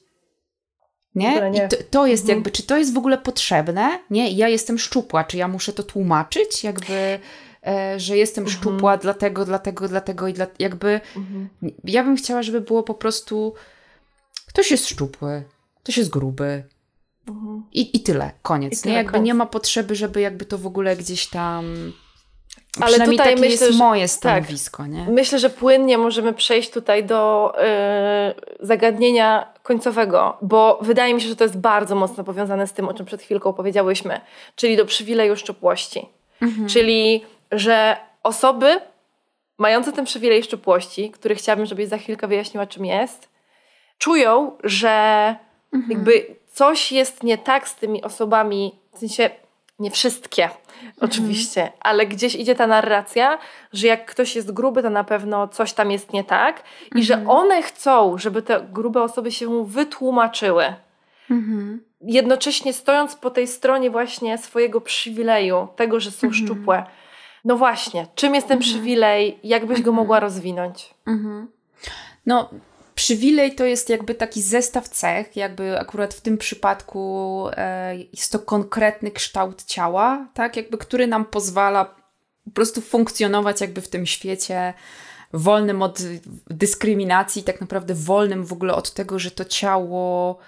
Nie? nie. I to, to jest mhm. jakby, czy to jest w ogóle potrzebne? Nie? Ja jestem szczupła, czy ja muszę to tłumaczyć? Jakby, e, że jestem mhm. szczupła dlatego, dlatego, dlatego i dla, jakby mhm. ja bym chciała, żeby było po prostu ktoś jest szczupły, ktoś jest gruby. Mhm. I, I tyle, koniec. I tyle, nie? Jakby koniec. nie ma potrzeby, żeby jakby to w ogóle gdzieś tam. Ale tutaj myślę, jest moje tak. stanowisko. Tak, nie? Myślę, że płynnie możemy przejść tutaj do yy, zagadnienia końcowego, bo wydaje mi się, że to jest bardzo mocno powiązane z tym, o czym przed chwilką powiedziałyśmy, czyli do przywileju szczupłości. Mhm. Czyli, że osoby mające ten przywilej szczupłości, który chciałabym, żebyś za chwilkę wyjaśniła, czym jest, czują, że Mhm. Jakby coś jest nie tak z tymi osobami, w sensie nie wszystkie. Oczywiście, ale gdzieś idzie ta narracja, że jak ktoś jest gruby, to na pewno coś tam jest nie tak i że mhm. one chcą, żeby te grube osoby się wytłumaczyły. Mhm. Jednocześnie stojąc po tej stronie właśnie swojego przywileju, tego, że są mhm. szczupłe. No właśnie, czym jest ten mhm. przywilej? Jak byś go mogła rozwinąć? No, Przywilej to jest jakby taki zestaw cech, jakby akurat w tym przypadku e, jest to konkretny kształt ciała, tak, jakby który nam pozwala po prostu funkcjonować jakby w tym świecie wolnym od dyskryminacji, tak naprawdę wolnym w ogóle od tego, że to ciało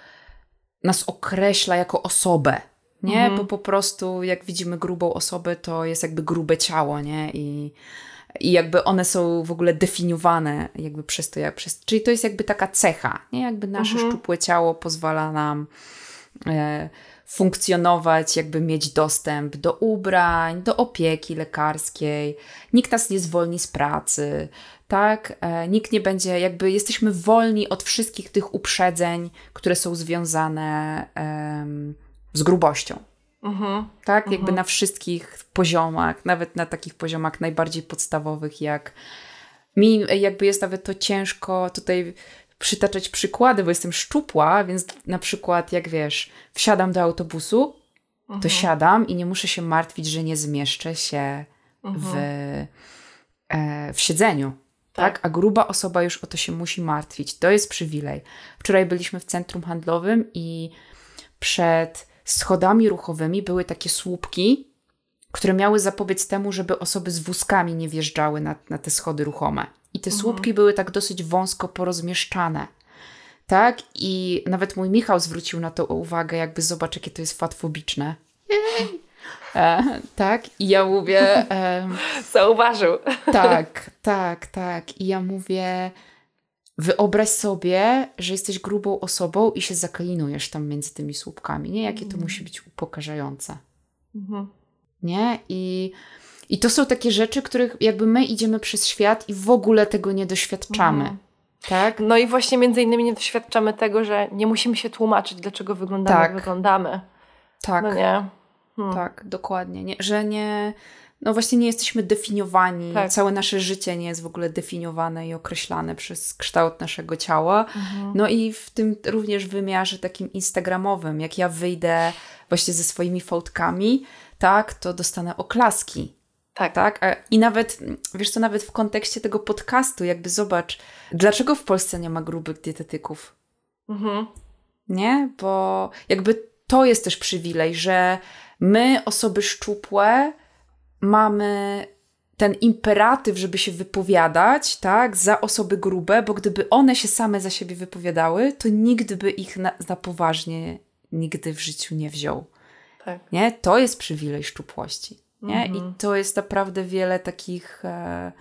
nas określa jako osobę, nie? Mhm. Bo po prostu jak widzimy grubą osobę, to jest jakby grube ciało, nie? I, i jakby one są w ogóle definiowane jakby przez to, jak przez... Czyli to jest jakby taka cecha, nie? Jakby nasze Mhm. szczupłe ciało pozwala nam e, funkcjonować, jakby mieć dostęp do ubrań, do opieki lekarskiej. Nikt nas nie zwolni z pracy, tak? E, nikt nie będzie, jakby jesteśmy wolni od wszystkich tych uprzedzeń, które są związane em, z grubością. Mhm. Tak, jakby na wszystkich poziomach, nawet na takich poziomach najbardziej podstawowych, jak mi jakby jest nawet to ciężko tutaj przytaczać przykłady, bo jestem szczupła, więc na przykład jak wiesz, wsiadam do autobusu, to siadam i nie muszę się martwić, że nie zmieszczę się w, e, w siedzeniu. Tak. A gruba osoba już o to się musi martwić. To jest przywilej. Wczoraj byliśmy w centrum handlowym i przed schodami ruchowymi były takie słupki, które miały zapobiec temu, żeby osoby z wózkami nie wjeżdżały na, na te schody ruchome. I te słupki były tak dosyć wąsko porozmieszczane. Tak? I nawet mój Michał zwrócił na to uwagę, jakby zobacz, jakie to jest fatfobiczne. E, tak? I ja mówię, em, Zauważył. tak, tak, tak. I ja mówię, wyobraź sobie, że jesteś grubą osobą i się zaklinujesz tam między tymi słupkami. Nie? Jakie to musi być upokarzające. Mhm. Nie? I, I to są takie rzeczy, których jakby my idziemy przez świat i w ogóle tego nie doświadczamy. Mhm. Tak? No i właśnie między innymi nie doświadczamy tego, że nie musimy się tłumaczyć, dlaczego wyglądamy, Tak. jak wyglądamy. Tak. No nie. Hmm. Tak, dokładnie. Nie, że nie. No właśnie nie jesteśmy definiowani. Tak. Całe nasze życie nie jest w ogóle definiowane i określane przez kształt naszego ciała. No i w tym również wymiarze takim instagramowym, jak ja wyjdę właśnie ze swoimi fotkami, tak, to dostanę oklaski. Tak. Tak? A- I nawet, wiesz co, nawet w kontekście tego podcastu, jakby zobacz, dlaczego w Polsce nie ma grubych dietetyków? Mhm. nie? Bo jakby to jest też przywilej, że my, osoby szczupłe, mamy ten imperatyw, żeby się wypowiadać, tak, za osoby grube, bo gdyby one się same za siebie wypowiadały, to nikt by ich na, na poważnie nigdy w życiu nie wziął. Tak. Nie? To jest przywilej szczupłości. Nie? Mhm. I to jest naprawdę wiele takich, e,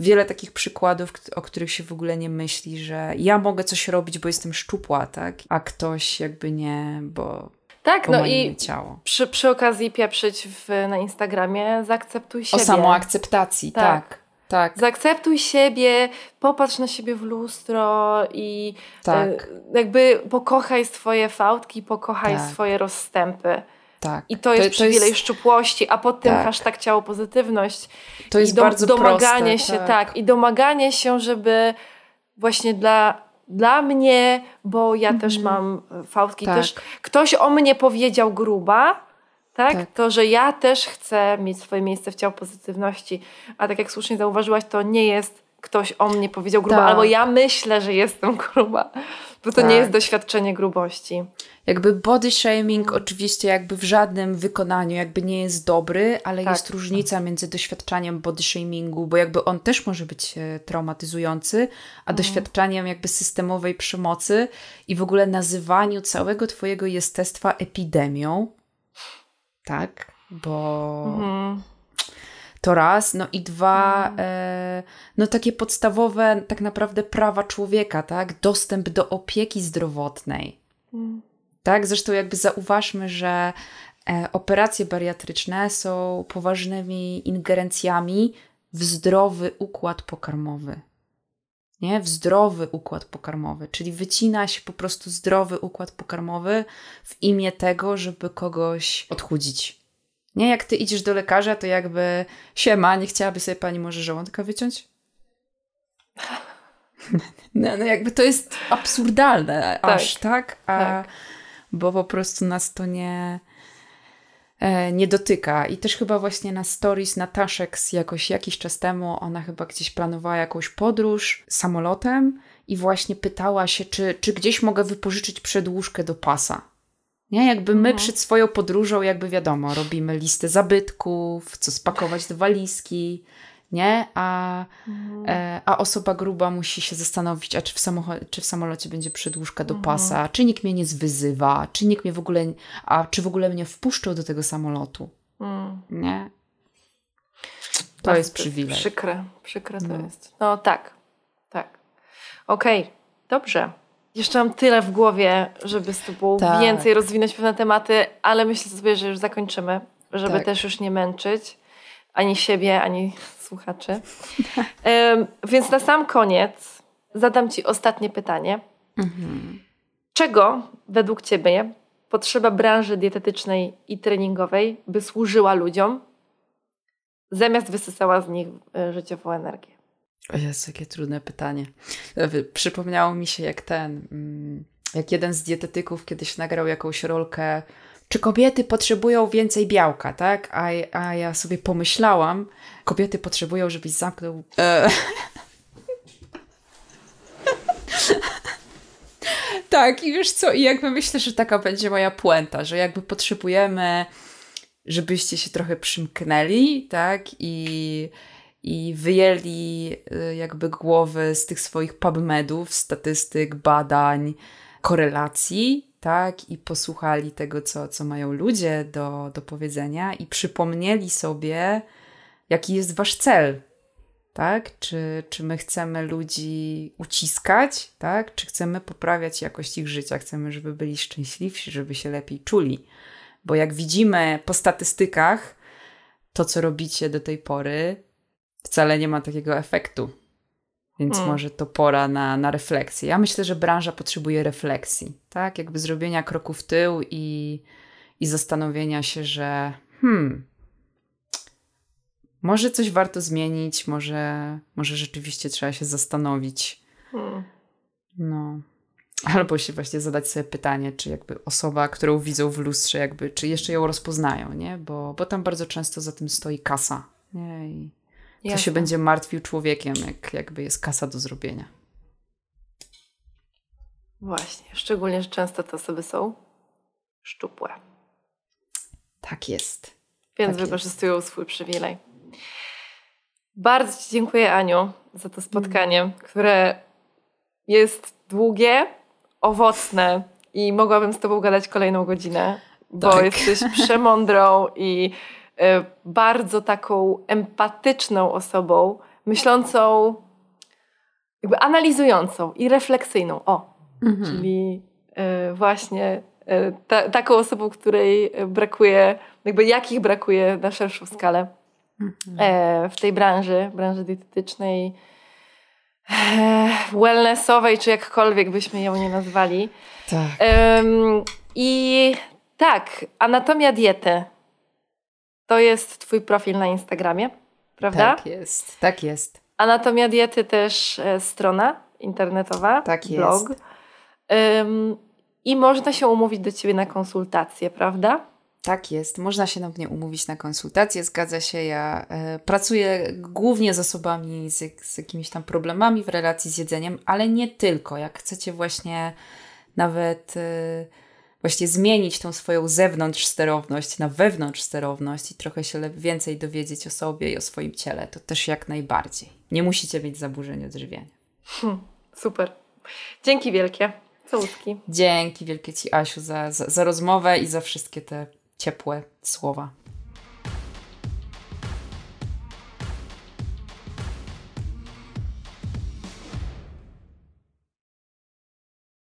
wiele takich przykładów, o których się w ogóle nie myśli, że ja mogę coś robić, bo jestem szczupła, tak? A ktoś jakby nie, bo, Tak, no i ciało. przy, przy okazji pieprzyć w, na Instagramie, zaakceptuj O siebie. samoakceptacji, Tak. tak. Tak, Zaakceptuj siebie, popatrz na siebie w lustro i tak, e, jakby pokochaj swoje fałdki, pokochaj Tak. swoje rozstępy. tak. I to jest przywilej szczupłości, a pod tym Tak. hashtag ciało pozytywność. to jest I do, bardzo domaganie proste, się, tak. i domaganie się, żeby właśnie dla, dla mnie, bo ja też mam e, fałdki, Mhm. Tak. też ktoś o mnie powiedział gruba, tak? Tak. To, że ja też chcę mieć swoje miejsce w ciało pozytywności. A tak jak słusznie zauważyłaś, to nie jest ktoś o mnie powiedział gruba, Tak. albo ja myślę, że jestem gruba. Bo to nie Tak. jest doświadczenie grubości. Jakby body shaming Mhm. oczywiście jakby w żadnym wykonaniu jakby nie jest dobry, ale Tak. jest różnica między doświadczaniem body shamingu, bo jakby on też może być e, traumatyzujący, a Mhm. doświadczaniem jakby systemowej przemocy i w ogóle nazywaniu całego twojego jestestwa epidemią. Tak? Bo Mhm. To raz, no i dwa, e, no takie podstawowe tak naprawdę prawa człowieka, tak? Dostęp do opieki zdrowotnej. Mm. Tak, zresztą jakby zauważmy, że e, operacje bariatryczne są poważnymi ingerencjami w zdrowy układ pokarmowy. Nie? W zdrowy układ pokarmowy, czyli wycina się po prostu zdrowy układ pokarmowy w imię tego, żeby kogoś odchudzić. Nie, jak ty idziesz do lekarza, to jakby siema, nie chciałaby sobie pani może żołądka wyciąć? No, no jakby to jest absurdalne aż, tak? A, tak. Bo po prostu nas to nie, e, nie dotyka. I też chyba właśnie na stories Nataszek z jakoś jakiś czas temu, ona chyba gdzieś planowała jakąś podróż samolotem i właśnie pytała się, czy, czy gdzieś mogę wypożyczyć przedłużkę do pasa. Nie, jakby my Mhm. przed swoją podróżą, jakby wiadomo, robimy listę zabytków, co spakować do walizki. nie? A, mhm. e, a osoba gruba musi się zastanowić, a czy w, samocho- czy w samolocie będzie przedłużka do mhm. pasa, czy nikt mnie nie zwyzywa, czy nikt mnie w ogóle, a czy w ogóle mnie wpuszczą do tego samolotu, mhm. nie? To jest przywilej. Przykre, przykre to no. jest. No tak, tak. Okej, okay. dobrze. Jeszcze mam tyle w głowie, żeby z Tobą tak. więcej rozwinąć pewne tematy, ale myślę sobie, że już zakończymy, żeby tak. też już nie męczyć ani siebie, ani słuchaczy. um, więc na sam koniec zadam Ci ostatnie pytanie. Mhm. Czego według Ciebie potrzeba branży dietetycznej i treningowej, by służyła ludziom, zamiast wysysała z nich e, życiową energię? O Jezu, jakie trudne pytanie. E, przypomniało mi się jak ten, mm, jak jeden z dietetyków kiedyś nagrał jakąś rolkę czy kobiety potrzebują więcej białka, tak? A, a ja sobie pomyślałam, kobiety potrzebują, żebyś zamknął. E... tak, i wiesz co, i jakby myślę, że taka będzie moja puenta, że jakby potrzebujemy, żebyście się trochę przymknęli, tak? I, i wyjęli y, jakby głowy z tych swoich PubMedów, statystyk, badań, korelacji tak, i posłuchali tego, co, co mają ludzie do, do powiedzenia, i przypomnieli sobie, jaki jest wasz cel. Tak? Czy, czy my chcemy ludzi uciskać, tak? Czy chcemy poprawiać jakość ich życia? Chcemy, żeby byli szczęśliwsi, żeby się lepiej czuli. Bo jak widzimy po statystykach, to co robicie do tej pory wcale nie ma takiego efektu. Więc hmm. może to pora na, na refleksję. Ja myślę, że branża potrzebuje refleksji, tak? Jakby zrobienia kroku w tył i, i zastanowienia się, że hmm, może coś warto zmienić, może, może rzeczywiście trzeba się zastanowić. Hmm. No. Albo się właśnie zadać sobie pytanie, czy jakby osoba, którą widzą w lustrze, jakby, czy jeszcze ją rozpoznają, nie? Bo, bo tam bardzo często za tym stoi kasa. Nie? I Jasne. to się będzie martwił człowiekiem, jak jakby jest kasa do zrobienia. Właśnie, szczególnie, że często te osoby są szczupłe. Tak jest. Więc tak wykorzystują jest. swój przywilej. Bardzo Ci dziękuję, Aniu, za to spotkanie, mm. które jest długie, owocne i mogłabym z Tobą gadać kolejną godzinę, bo tak. jesteś przemądrą i bardzo taką empatyczną osobą, myślącą, jakby analizującą i refleksyjną. O, mhm. czyli e, właśnie e, ta, taką osobą, której brakuje, jakby jakich brakuje na szerszą skalę mhm. w tej branży, branży dietetycznej, wellnessowej, czy jakkolwiek byśmy ją nie nazwali. Tak. I tak, anatomia diety to jest Twój profil na Instagramie, prawda? Tak jest, tak jest. Anatomia Diety też e, strona internetowa, tak blog. Jest. Ym, I można się umówić do Ciebie na konsultację, prawda? Tak jest, można się na mnie umówić na konsultację, zgadza się. Ja e, pracuję głównie z osobami z, z jakimiś tam problemami w relacji z jedzeniem, ale nie tylko. Jak chcecie właśnie nawet. E, właśnie zmienić tą swoją zewnątrz sterowność na wewnątrz sterowność i trochę się więcej dowiedzieć o sobie i o swoim ciele, to też jak najbardziej. Nie musicie mieć zaburzeń odżywiania. Hmm, super. Dzięki wielkie. Całuski. Dzięki wielkie Ci, Asiu, za, za, za rozmowę i za wszystkie te ciepłe słowa.